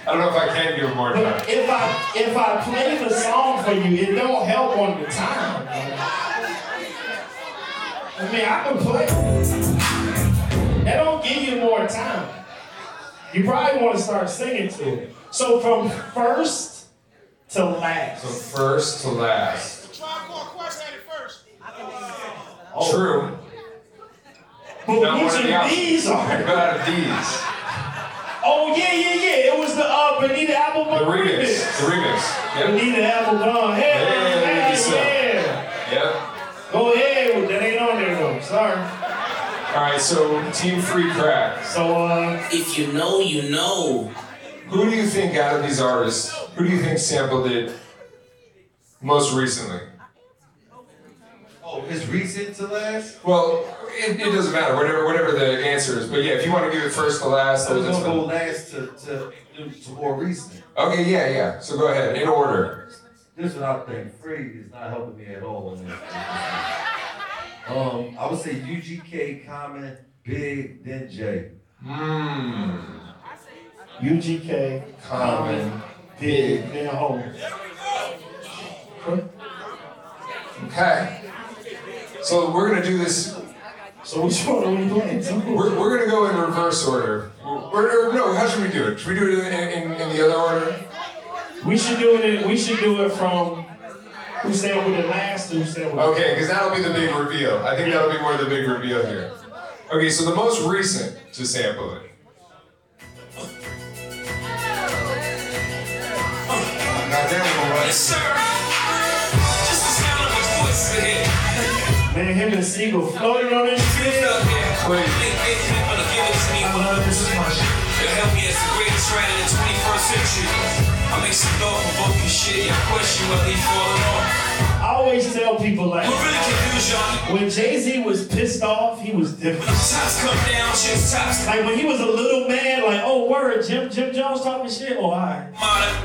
I don't know if I can give more time. But if I if I play the song for you, it don't help on the time. I mean, I can play. That don't give you more time. You probably want to start singing to it. So from first to So last. first to last. Oh. True. But Not which one of the of options. these are? What out of these? Oh yeah, yeah, yeah. It was the uh Bonita The Applebum remix. The remix. Yep. Bonita Applebum. Hey, Hey, hey, look at yeah. Yep. Go ahead. That ain't on there though. Sorry. All right. So Team Free Crack. So uh. If you know, you know. Who do you think out of these artists? Who do you think sampled it most recently? Oh, it's recent to last? Well, it, it doesn't matter. Whatever whatever the answer is. But yeah, if you want to give it first to last, I was gonna go last to, to, to more recent. Okay. Yeah. Yeah. So go ahead in order. This one I think free is not helping me at all on this. Um, I would say UGK, Common, Big, then J. Hmm. UGK, Common, Big, then Hov. Okay. So we're gonna do this. So which one are we playing? We're, we're gonna go in reverse order. We're, or no, how should we do it? Should we do it in, in, in the other order? We should do it. In, we should do it from who stand with the last to who stand with. Okay, because that'll be the big reveal. I think that'll be more the big reveal here. Okay, so the most recent to sample it. Yes, sir. Just the sound of his voice in here. Man, him and Sigel floating on this shit. Wait. This is my shit. It'll help me as the greatest writer in the 21st century. I make some thought-provoking shit. Question whether he falling off. I always tell people like really when Jay Z was pissed off, he was different. Down, shit's tops. Like when he was a little man, like oh word, Jim Jim Jones talking shit. Oh alright.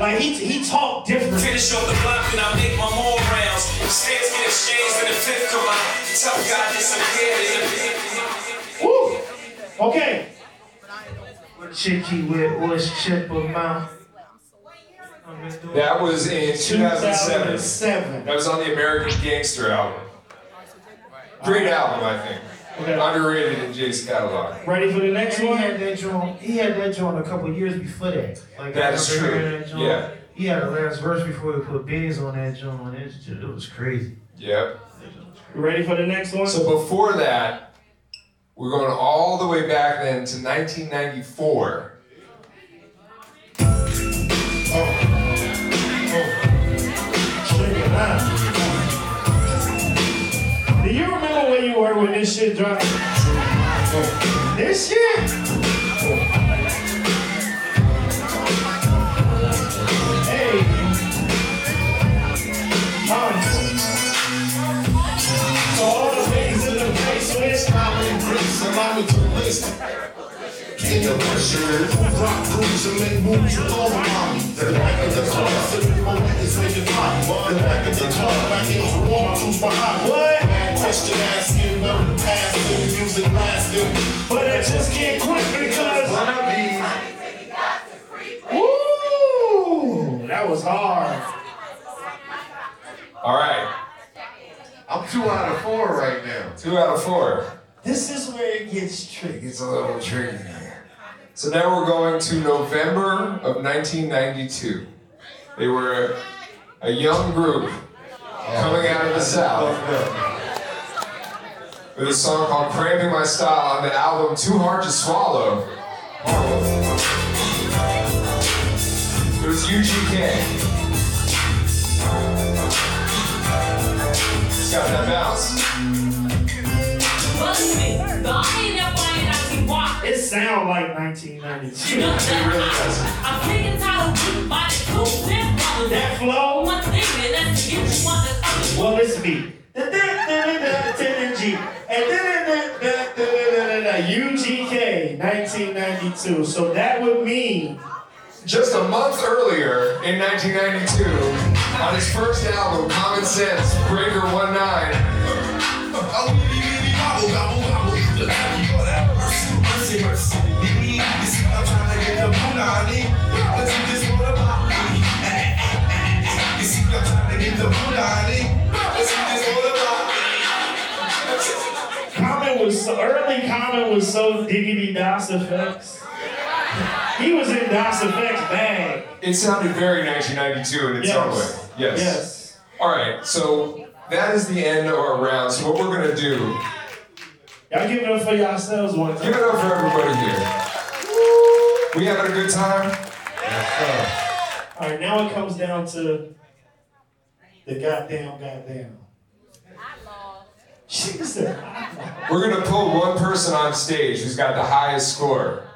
Like he he talked different. Finish off the block and I make my more rounds. Stairs get exchanged in the fifth come out. Tough guy disappeared. Woo. Okay. What chicky with what's chip amount? That was in 2007. 2007. That was on the American Gangster album. Great album, I think. Okay. Underrated in Jay's catalog. Ready for the next And he one? had that joint. He had that joint a couple years before that. Like That I is remember true. that. Yeah. He had a last verse before he put Beans on that joint. It was, just, it was crazy. Yep. You ready for the next one? So before that, we're going all the way back then to 1994. Do you remember where you were when this shit dropped? This shit? Allow me to list. In the pressure, rock grooves and make moves with all my The back of the car, sipping moment is making hot. The back of the car, back in the warm, choose behind. What? Question asking, never passing, music lasting. But I just can't quit because Woo! That was hard. All right. I'm two out of four right now. Two out of four. This is where it gets tricky. It's a little tricky. So now we're going to November of 1992. They were a young group coming out of the South with a song called Cramping My Style on the album Too Hard to Swallow. It was UGK. It's got that bounce. It sounds like 1992. That flow. Well, listen to me. G. And UGK 1992. So that would mean Just a month earlier, in 1992, on his first album, Common Sense, Breaker 19, Common was so early. Common was so diggity Das EFX. He was in Das EFX bag. it sounded very 1992 in its Yes. own way. Yes. Yes. All right, so that is the end of our round. So what we're gonna do, Y'all give it up for yourselves one time. give it up for everybody here. We having a good time? All right, now it comes down to the goddamn goddamn. She said, We're gonna pull one person on stage who's got the highest score.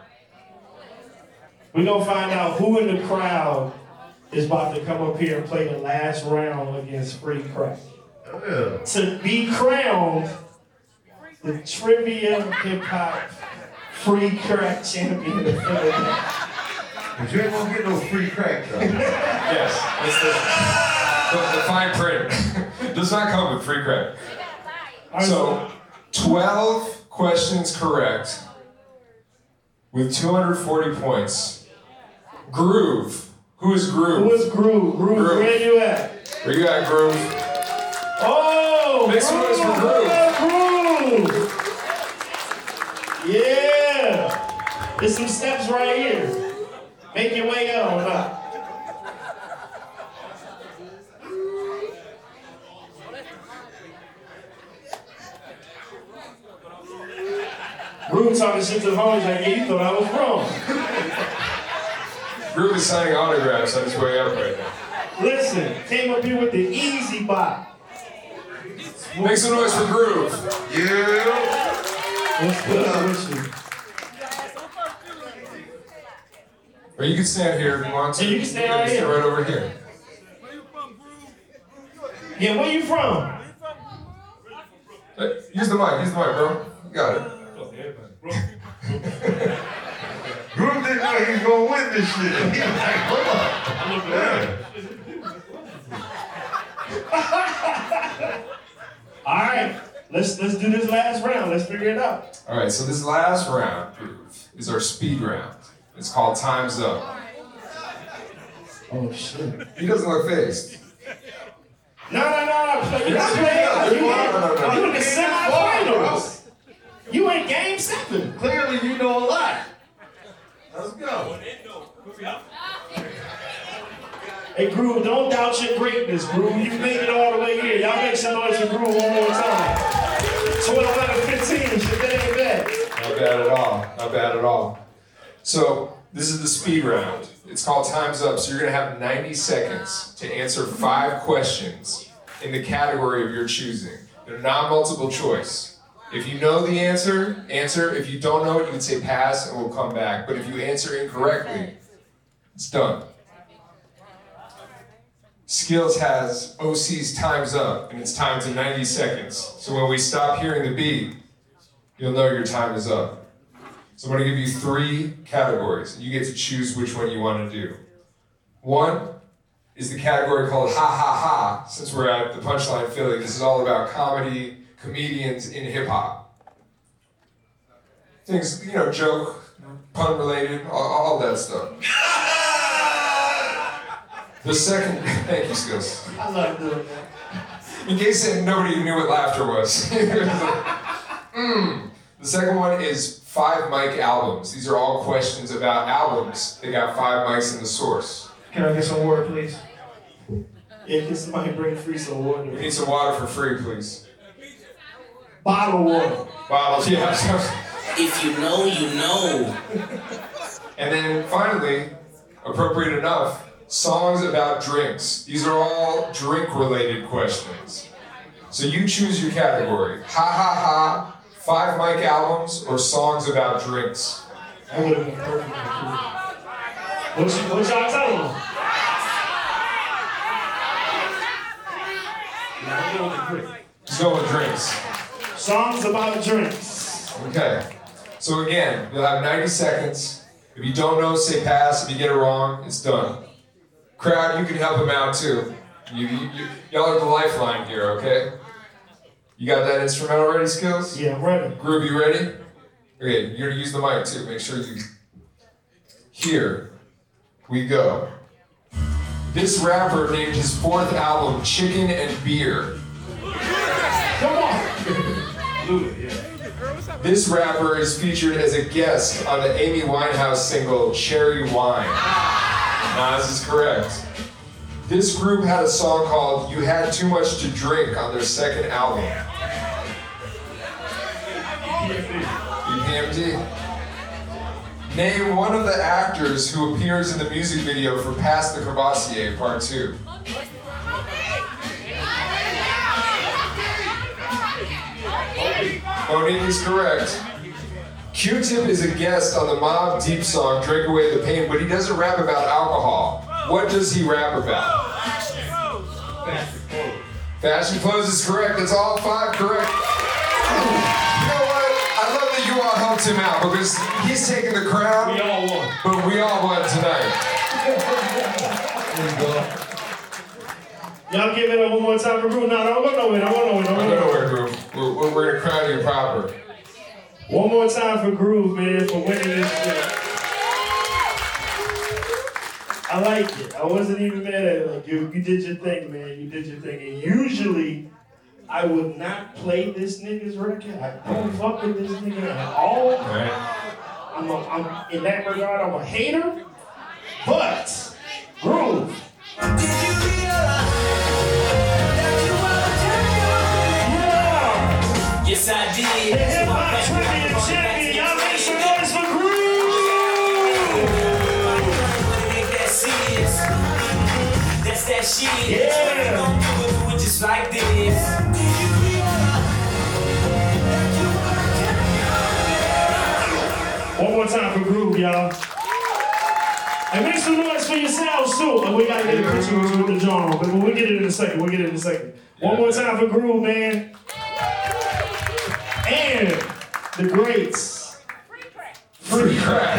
We're gonna find out who in the crowd is about to come up here and play the last round against Free Crack. Oh, to be crowned the trivia hip hop free crack champion of Philadelphia. But you ain't gonna get no free crack though. Yes, it's the, the, the fine print. Does not come with free crack. So, 12 questions correct with 240 points. Groove. Who is Groove? Who is Groove? Groove, where you at? Where you at, Groove? Oh, Make some noise for Groove. Groove. Yeah. There's some steps right here. Make your way on up. Groove talking shit to the homies like, yeah, you thought I was wrong. Groove is signing autographs on his way up right now. Listen, came up here with the easy bop. Make some noise for Groove. Yeah. What's good with you? Or you can stand here if you want to. Yeah, you can stand right stand here. right over here. Yeah, where you from? Uh, Use the mic, use the mic, bro. You got it. Groove didn't know he was gonna win this shit. He was like, hold up. All right, let's let's do this last round. Let's figure it out. All right, so this last round Groove, is our speed round. It's called Time's Up. Oh shit. He doesn't look phased. No, no, no, no. You're not playing. You No, no, no, no. you in the semifinals. You in game seven. Clearly you know a lot. Let's go. Hey, Groove, don't doubt your greatness, Groove. You made it all the way here. Y'all make some noise for Groove one more time. 12 out of 15. Shit, that ain't bad. Not bad at all. Not bad at all. So this is the speed round. It's called Time's Up. So you're gonna have 90 seconds to answer five questions in the category of your choosing. They're non-multiple choice. If you know the answer, answer. If you don't know it, you can say pass and we'll come back. But if you answer incorrectly, it's done. Skillz has OC's Time's Up, and it's time to 90 seconds. So when we stop hearing the beat, you'll know your time is up. So I'm gonna give you three categories. You get to choose which one you wanna do. One is the category called Ha Ha Ha, since we're at the Punchline Philly. This is all about comedy, comedians in hip hop. Things, you know, joke, pun related, all, all that stuff. The second, thank you, Skillz. I love doing that. In case nobody knew what laughter was. mm. The second one is five mic albums. These are all questions about albums. They got five mics in the source. Can I get some water, please? Yeah, can somebody bring free some water? We need some water for free, please. Bottle water. Bottles, yeah. If you know, you know. And then finally, appropriate enough, songs about drinks. These are all drink related questions. So you choose your category. Ha ha ha, five mic albums, or songs about drinks. That would have been perfect. What, you, what y'all telling I'm going with drink. Go with drinks. Songs about drinks. Okay. So again, you'll have 90 seconds. If you don't know, say pass. If you get it wrong, it's done. Crowd, you can help him out too. You, you, you, y'all are the lifeline here, okay? You got that instrumental ready, Skillz? Yeah, I'm ready. Groove, you ready? Okay, you're gonna use the mic too. Make sure you. Here we go. This rapper named his fourth album Chicken and Beer. Come on. This rapper is featured as a guest on the Amy Winehouse single Cherry Wine. this is correct. This group had a song called You Had Too Much to Drink on their second album. EPMD. Name one of the actors who appears in the music video for Pass the Courvoisier Part 2. Monique is correct. Q-Tip is a guest on the Mobb Deep song Drink Away the Pain, but he doesn't rap about alcohol. What does he rap about? Fashion clothes. Fashion clothes is correct. That's all five correct. That you all helped him out because he's taking the crown. We all won. But we all won tonight. Y'all give it up one more time for Groove. No, don't go nowhere. Don't go nowhere. Don't I go nowhere. Groove. We're, we're, we're gonna crown you proper. One more time for Groove, man, for winning this shit. I like it. I wasn't even mad at it. Like you, you did your thing, man. You did your thing. And usually, I would not play this nigga's record. I don't fuck with this nigga at all. I'm, a, I'm in that regard, I'm a hater. But Groove. Too. And we gotta get a picture with you with the genre, but we'll get it in a second. We'll get it in a second. One more time for Groove, man. And the greats. Free crack.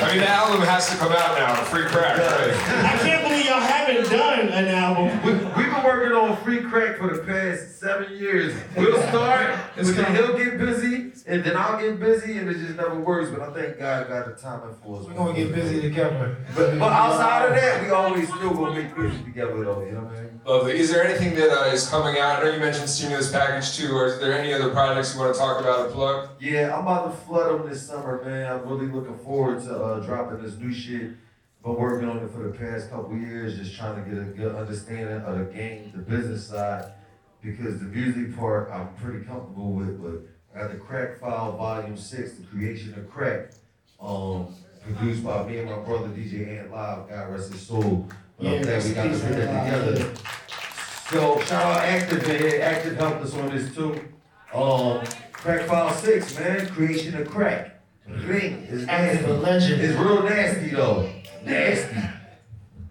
I mean, the album has to come out now. Free crack, right? I can't believe y'all haven't done an album. We, we've been working on free crack for the past seven years. We'll start, and then he'll get busy, and then I'll get busy, and it just never works. But I think God got the timing for us. We're gonna get busy together. But, but outside of that, we always still gonna make music together, though. You know what I mean? Lovely. Is there anything that uh, is coming out? I know you mentioned stimulus package too. Or is there any other projects you want to talk about or plug? Yeah, I'm about to flood them this summer, man. I'm really looking forward to uh, dropping this new shit. Been working on it for the past couple years, just trying to get a good understanding of the game, the business side, because the music part I'm pretty comfortable with. But I got the Crack File Volume Six, the creation of crack, um, produced by me and my brother DJ Ant Live. God rest his soul. But I'm Yeah, glad we got to put that together. So shout out Active, man. Active helped us on this too. Um, Crack File Six, man, creation of crack. Drink is nasty. A legend. It's real nasty though. Nasty.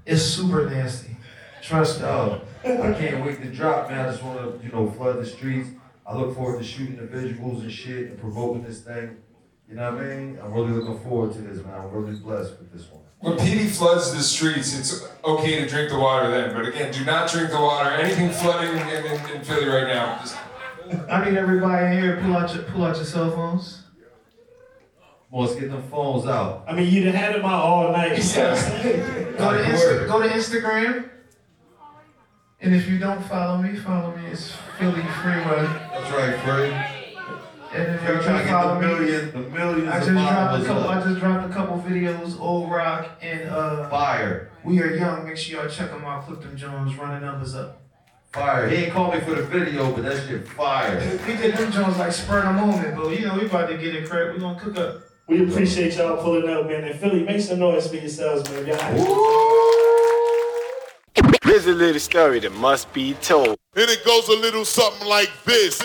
It's super nasty. Trust me. Yo, I can't wait to drop, man. I just want to, you know, flood the streets. I look forward to shooting the visuals and shit and promoting this thing. You know what I mean? I'm really looking forward to this, man. I'm really blessed with this one. When Peedi floods the streets, it's okay to drink the water then. But again, do not drink the water. Anything flooding in, in, in Philly right now, just I need everybody in here pull out your pull out your cell phones. Boy, let's get them phones out. I mean, you'd have had them out all night. Go to Insta- go to Instagram. And if you don't follow me, follow me. It's Philly Freeway. That's right, Freddie. And if We're y'all trying to can get the me, millions, the millions I of just dropped a followers couple. I just dropped a couple videos. Old Rock and uh, Fire. We Are Young. Make sure y'all check them out. Clip them jawns. Running numbers up. Fire. He ain't called me for the video, but that shit fire. We did them jawns like spur of the moment, but you know we about to get it correct. We gonna cook up. We appreciate y'all pulling up, man. And Philly, make some noise for yourselves, man. Y'all. Here's a little story that must be told. And it goes a little something like this.